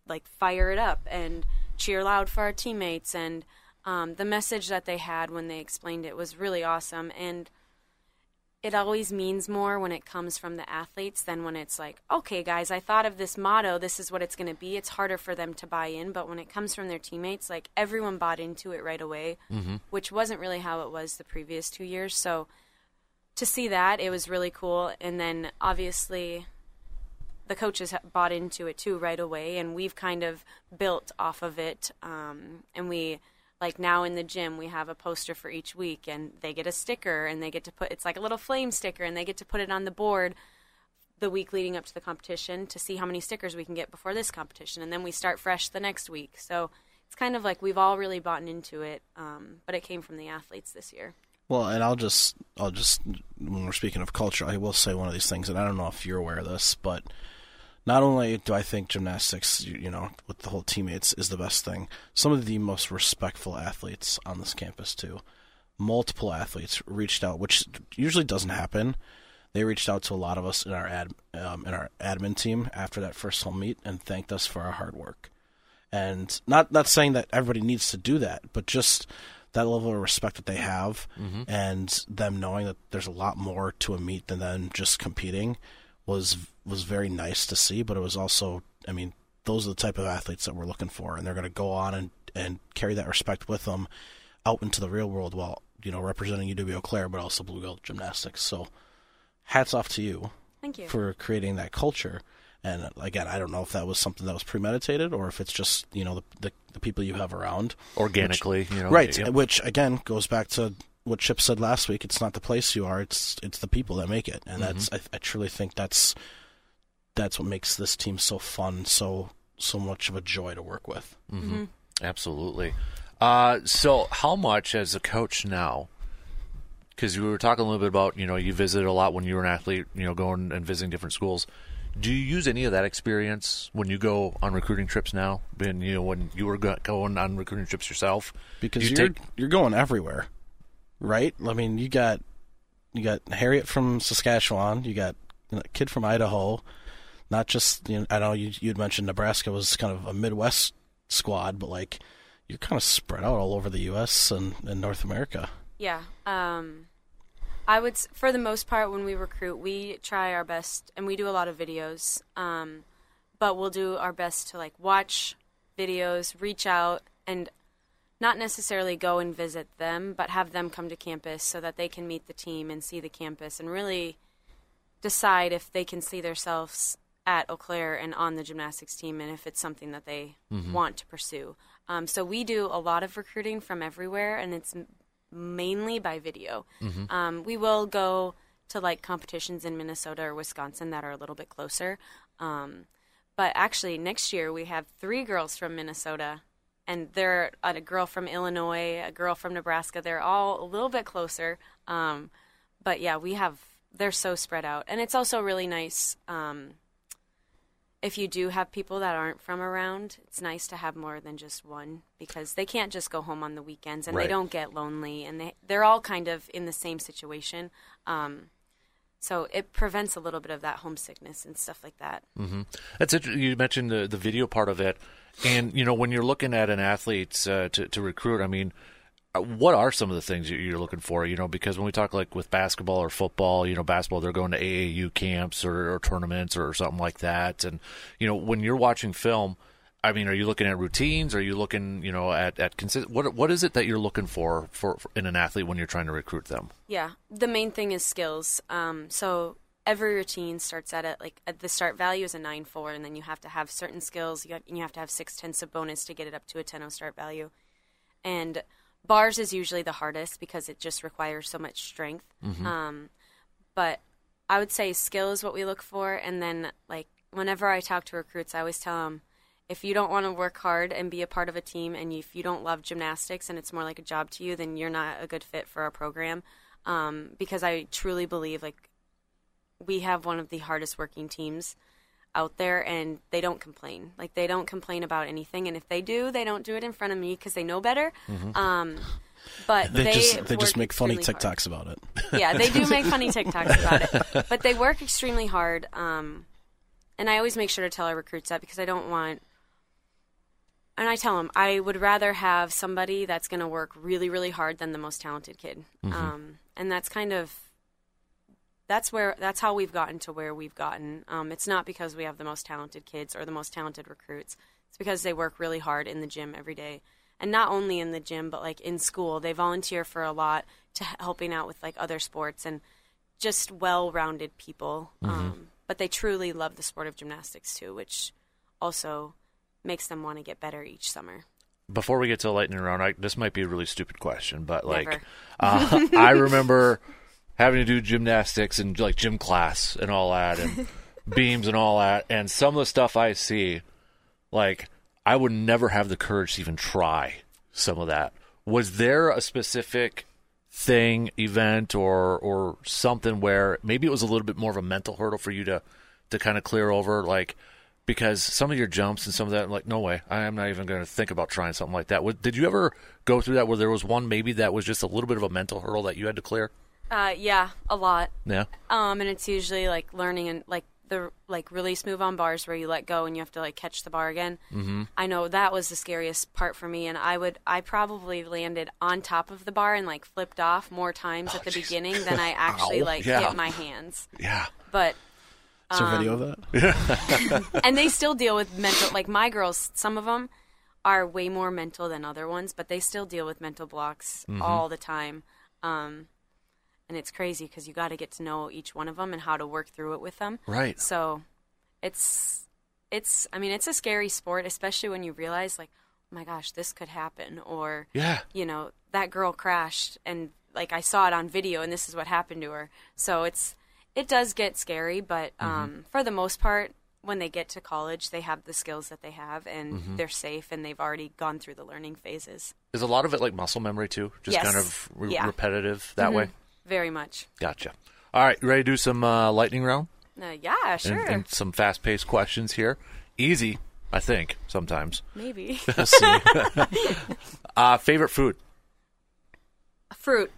like fire it up and cheer loud for our teammates and um, the message that they had when they explained it was really awesome and it always means more when it comes from the athletes than when it's like okay guys i thought of this motto this is what it's going to be. It's harder for them to buy in but when it comes from their teammates like everyone bought into it right away which wasn't really how it was the previous two years. So to see that it was really cool. And then obviously the coaches bought into it too right away, and we've kind of built off of it. Um, and we like now in the gym we have a poster for each week, and they get a sticker, and they get to put it's like a little flame sticker, and they get to put it on the board the week leading up to the competition to see how many stickers we can get before this competition, and then we start fresh the next week. So it's kind of like we've all really bought into it, um, but it came from the athletes this year. Well, and I'll just, I'll just, when we're speaking of culture, I will say one of these things, and I don't know if you're aware of this, but not only do I think gymnastics, you, you know, with the whole teammates is the best thing, some of the most respectful athletes on this campus too. Multiple athletes reached out, which usually doesn't happen. They reached out to a lot of us in our ad, um, in our admin team after that first home meet and thanked us for our hard work. And not not saying that everybody needs to do that, but just that level of respect that they have and them knowing that there's a lot more to a meet than them just competing was was very nice to see but it was also i mean those are the type of athletes that we're looking for and they're going to go on and and carry that respect with them out into the real world while you know representing uw eau claire but also Blugold gymnastics so hats off to you Thank you. for creating that culture. And again, I don't know if that was something that was premeditated or if it's just you know the the, the people you have around Organically, you know. right? Yep. Which again goes back to what Chip said last week. It's not the place you are; it's it's the people that make it, and that's mm-hmm. I, I truly think that's that's what makes this team so fun, so so much of a joy to work with. Mm-hmm. Mm-hmm. Absolutely. Uh, so, how much as a coach now? Because we were talking a little bit about, you know, you visited a lot when you were an athlete, you know, going and visiting different schools. Do you use any of that experience when you go on recruiting trips now? And you know, when you were going on recruiting trips yourself, because you you are take- you're going everywhere, right? I mean, you got you got Harriet from Saskatchewan, you got a kid from Idaho, not just you know, I know you you'd mentioned Nebraska was kind of a Midwest squad, but like you're kind of spread out all over the U.S. and, and North America. Yeah. Um, I would, for the most part, when we recruit, we try our best, and we do a lot of videos. Um, but we'll do our best to like watch videos, reach out, and not necessarily go and visit them, but have them come to campus so that they can meet the team and see the campus and really decide if they can see themselves at Eau Claire and on the gymnastics team and if it's something that they want to pursue. Um, so we do a lot of recruiting from everywhere, and it's mainly by video. Um, we will go to like competitions in Minnesota or Wisconsin that are a little bit closer. Um, but actually, next year we have three girls from Minnesota, and they're a girl from Illinois, a girl from Nebraska. They're all a little bit closer. Um, but yeah, we have. They're so spread out, and it's also really nice. Um, if you do have people that aren't from around, it's nice to have more than just one because they can't just go home on the weekends and Right. they don't get lonely and they they're all kind of in the same situation. Um, so it prevents a little bit of that homesickness and stuff like that. That's it. You mentioned the the video part of it, and you know when you're looking at an athlete uh, to to recruit, I mean, uh, what are some of the things you- you're looking for? You know, because when we talk like with basketball or football, you know, basketball they're going to AAU camps or, or tournaments or something like that, and you know when you're watching film. I mean, are you looking at routines? Are you looking, you know, at at? What what is it that you're looking for, for for in an athlete when you're trying to recruit them? Yeah, the main thing is skills. Um, so every routine starts at a, like at the start value is a nine four, and then you have to have certain skills. You have, you have to have six tenths of bonus to get it up to a 10 start value. And bars is usually the hardest because it just requires so much strength. Um, but I would say skill is what we look for, and then like whenever I talk to recruits, I always tell them if you don't want to work hard and be a part of a team, and if you don't love gymnastics and it's more like a job to you, then you're not a good fit for our program. Um, because I truly believe like we have one of the hardest working teams out there, and they don't complain. Like they don't complain about anything, and if they do, they don't do it in front of me because they know better. Um, but They, they just they just make funny extremely hard TikToks about it. yeah, they do make funny TikToks about it, but they work extremely hard. Um, and I always make sure to tell our recruits that because I don't want. And I tell them I would rather have somebody that's going to work really, really hard than the most talented kid. Um, and that's kind of that's where that's how we've gotten to where we've gotten. Um, it's not because we have the most talented kids or the most talented recruits. It's because they work really hard in the gym every day, and not only in the gym but like in school. They volunteer for a lot to helping out with like other sports and just well-rounded people. Um, but they truly love the sport of gymnastics too, which also makes them want to get better each summer. Before we get to the lightning round, I, this might be a really stupid question, but like, uh, I remember having to do gymnastics and like gym class and all that, and beams and all that, and some of the stuff I see, like, I would never have the courage to even try some of that. Was there a specific thing, event, or or something where maybe it was a little bit more of a mental hurdle for you to to kind of clear over, like? Because some of your jumps and some of that, I'm like, no way, I am not even going to think about trying something like that. What- Did you ever go through that where there was one maybe that was just a little bit of a mental hurdle that you had to clear? Uh, yeah, a lot. Yeah. Um, and it's usually like learning and like the like release move on bars where you let go and you have to like catch the bar again. Mm-hmm. I know that was the scariest part for me, and I would I probably landed on top of the bar and like flipped off more times at the beginning than I actually like Yeah. hit my hands. Yeah. But Is there a video of that? Yeah. and they still deal with mental like my girls some of them are way more mental than other ones but they still deal with mental blocks all the time um, and it's crazy because you got to get to know each one of them and how to work through it with them Right. so it's it's i mean it's a scary sport especially when you realize like oh my gosh this could happen or Yeah. you know that girl crashed and like i saw it on video and this is what happened to her so it's it does get scary but mm-hmm. um, for the most part when they get to college they have the skills that they have and mm-hmm. they're safe and they've already gone through the learning phases Is a lot of it like muscle memory too? Just Yes. kind of re- Yeah. repetitive that mm-hmm. way? Very much Gotcha. All right, you ready to do some uh, lightning round? uh, yeah sure and some fast paced questions here. Easy, I think, sometimes. maybe Let's see. Uh, favorite food? fruit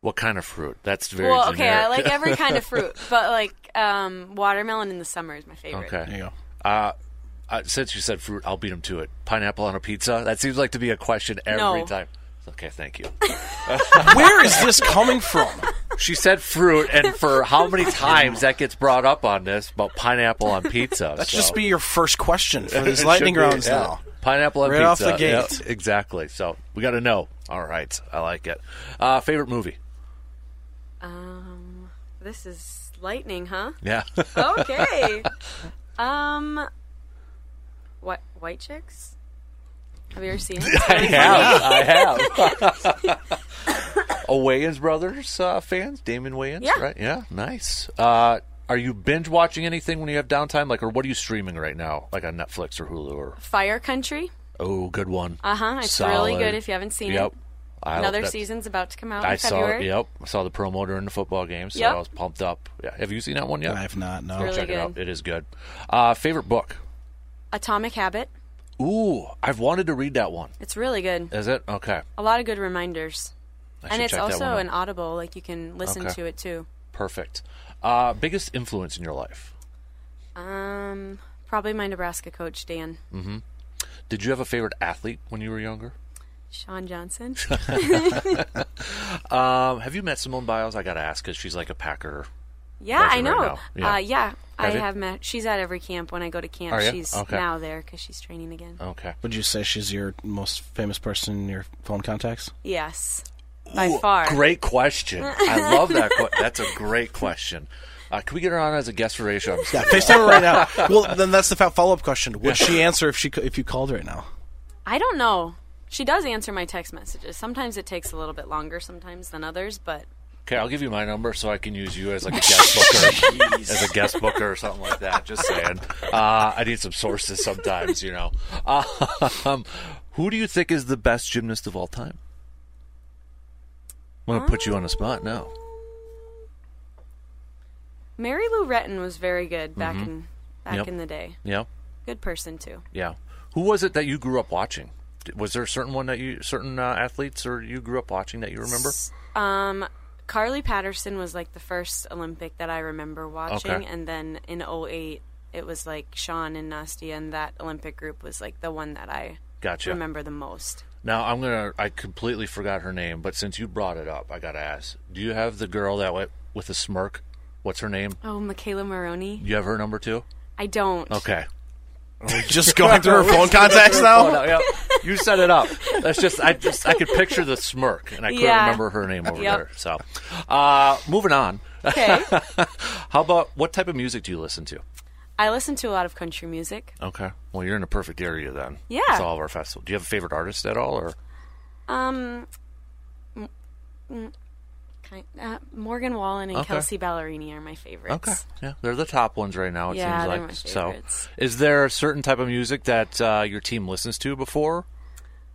What kind of fruit? That's very well okay generic. i like every kind of fruit but like um, watermelon in the summer is my favorite Okay. There you go. Uh, uh, since you said fruit, I'll beat him to it. Pineapple on a pizza? That seems like to be a question every No. time. Okay, thank you. Where is this coming from? She said fruit, and for how many times that gets brought up on this about pineapple on pizza? That should so- just be your first question for these lightning rounds yeah. now. Pineapple on Right pizza. off the Yeah, gate. exactly. So we got to know. All right, I like it. Uh, favorite movie? um, this is lightning huh Yeah. okay. um, what White Chicks? Have you ever seen it? I have. I have. a Wayans brothers uh, fans, Damon Wayans, Yeah. right? Yeah, nice. Uh, are you binge watching anything when you have downtime, like, or what are you streaming right now, like on Netflix or Hulu? Or Fire Country. oh, good one. Uh huh. It's really good if you haven't seen Yep. it. I- Another season's about to come out I in saw. February. Yep, I saw the promo during the football game, so Yep. I was pumped up. Yeah, have you seen that one yet? I have not. No. really Check it out. It is good. Uh, favorite book? Atomic Habit. Ooh, I've wanted to read that one. It's really good. Is it okay? A lot of good reminders. And it's also an audible, like you can listen Okay. to it too. Perfect. Uh, biggest influence in your life? Um, probably my Nebraska coach Dan Mm-hmm. Did you have a favorite athlete when you were younger? Shawn Johnson. Um, have you met Simone Biles? I got to ask because she's like a Packer. Yeah, I know. now. Yeah. Uh, yeah, I Have you? have met. She's at every camp when I go to camp. Are? She's Okay. now there because she's training again. Okay. Would you say she's your most famous person in your phone contacts? Yes, by Ooh, far. Great question. I love that. Que- that's a great question. Uh, can we get her on as a guest for ratio? I'm just Yeah, kidding. FaceTime her right now. Well, then that's the follow up question. Would she answer if she c- if you called right now? I don't know. She does answer my text messages. Sometimes it takes a little bit longer, sometimes than others, but Okay, I'll give you my number so I can use you as like a guest booker, as a guest booker or something like that. Just saying. Uh, I need some sources sometimes, you know. Um, who do you think is the best gymnast of all time? I'm gonna put you on the spot now. Mary Lou Retton was very good back in back Mm-hmm. Yep. in the day. Yeah, Good person too. yeah. Who was it that you grew up watching? Was there a certain one that you, certain uh, athletes, or you grew up watching that you remember? Um, Carly Patterson was like the first Olympic that I remember watching, Okay. and then in 08, it was like Shawn and Nastia, and that Olympic group was like the one that I Gotcha. remember the most. Now I'm gonna. I completely forgot her name, but since you brought it up, I gotta ask. Do you have the girl that went with a smirk? What's her name? Oh, McKayla Maroney. You have her number too? I don't. Okay. Just going through her phone contacts Oh, now. no, yeah. You set it up. That's just. I just. I could picture the smirk, and I couldn't Yeah. remember her name over Yep. there. So, uh, moving on. Okay. How about what type of music do you listen to? I listen to a lot of country music. Okay. Well, you're in a perfect area then. Yeah. It's all of our festival. Do you have a favorite artist at all, or Um, m- m- kind, uh, Morgan Wallen and Okay. Kelsea Ballerini are my favorites. okay? Yeah, they're the top ones right now. It Yeah, seems they're like. my so, is there a certain type of music that uh, your team listens to before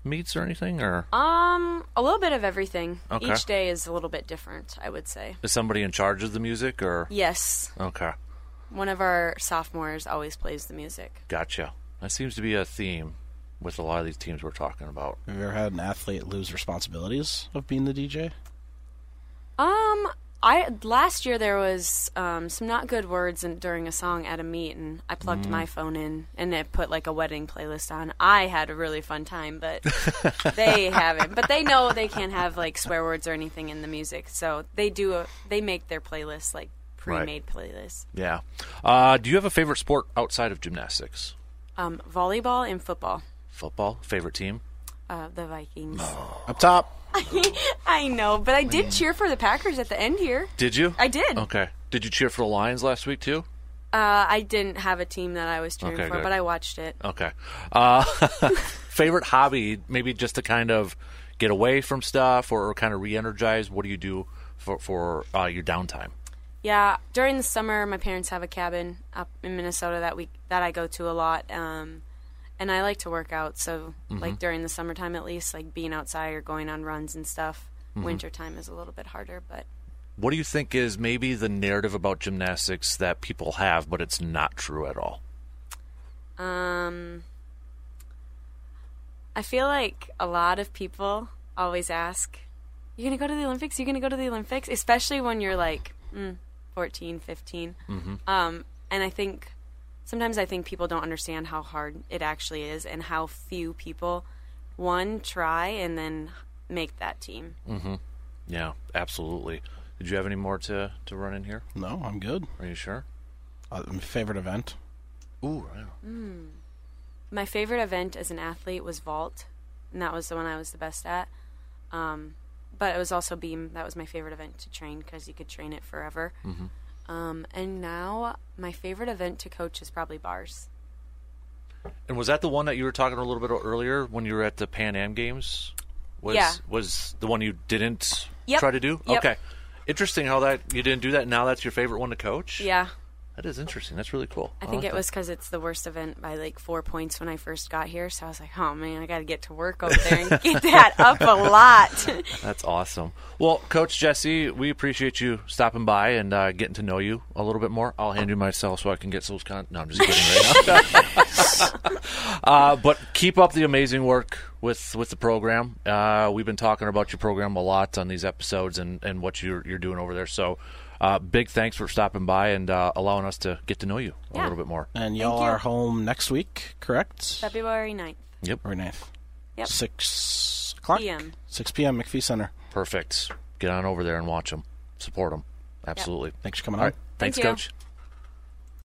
meets or anything, or Um, a little bit of everything. Okay. Each day is a little bit different, I would say. is somebody in charge of the music, or Yes, okay? one of our sophomores always plays the music. Gotcha. That seems to be a theme with a lot of these teams we're talking about. Have you ever had an athlete lose responsibilities of being the DJ? Um, I last year there was um, some not good words in, during a song at a meet, and I plugged Mm. my phone in and it put like a wedding playlist on. I had a really fun time, but they haven't. But they know they can't have like swear words or anything in the music, so they do. A, they make their playlists like pre-made playlists. Yeah. Uh, do you have a favorite sport outside of gymnastics? Um, volleyball and football. Football. Favorite team? Uh, the Vikings. Up top. I know, but I did cheer for the Packers at the end here. Did you? I did. Okay. Did you cheer for the Lions last week too? Uh, I didn't have a team that I was cheering Okay, for, good. but I watched it. Okay. Uh, favorite hobby, maybe just to kind of get away from stuff or, kind of re-energize. What do you do for for uh, your downtime? Yeah, during the summer, my parents have a cabin up in Minnesota that we that I go to a lot, um, and I like to work out. So, Mm-hmm. like during the summertime, at least, like being outside or going on runs and stuff. Mm-hmm. Wintertime is a little bit harder, but What do you think is maybe the narrative about gymnastics that people have, but it's not true at all? um, I feel like a lot of people always ask, "You gonna go to the Olympics? You gonna go to the Olympics?" Especially when you're like mm, 14, 15. Um, and I think sometimes I think people don't understand how hard it actually is and how few people one try and then make that team. Yeah, absolutely. Did you have any more to, to run in here? No, I'm good. Are you sure? Uh, my favorite event. Ooh, yeah. My favorite event as an athlete was vault, and that was the one I was the best at. Um, but it was also beam. That was my favorite event to train because you could train it forever. Um, and now my favorite event to coach is probably bars. And was that the one that you were talking a little bit earlier when you were at the Pan Am Games? Was, Yeah. Was the one you didn't Yep. try to do? Yep. Okay. Interesting how that you didn't do that. Now that's your favorite one to coach. Yeah, That is interesting. That's really cool. I think like it was because it's the worst event by like four points when I first got here. So I was like, oh man, I got to get to work over there and get that up a lot. That's awesome. Well, Coach Jessie, we appreciate you stopping by and uh, getting to know you a little bit more. I'll hand you my cell so I can get those con. No, I'm just kidding right now. uh, but keep up the amazing work with with the program. Uh, we've been talking about your program a lot on these episodes and, and what you're you're doing over there. So. Uh, big thanks for stopping by and uh, allowing us to get to know you a little bit more. And y'all you. are home next week, correct? February 9th. Yep, Or 9th. Yep. 6 o'clock? PM. 6 p.m. McPhee Center. perfect. Get on over there and watch them, support them. Absolutely. Thanks for coming All on. right, thanks, you. Coach.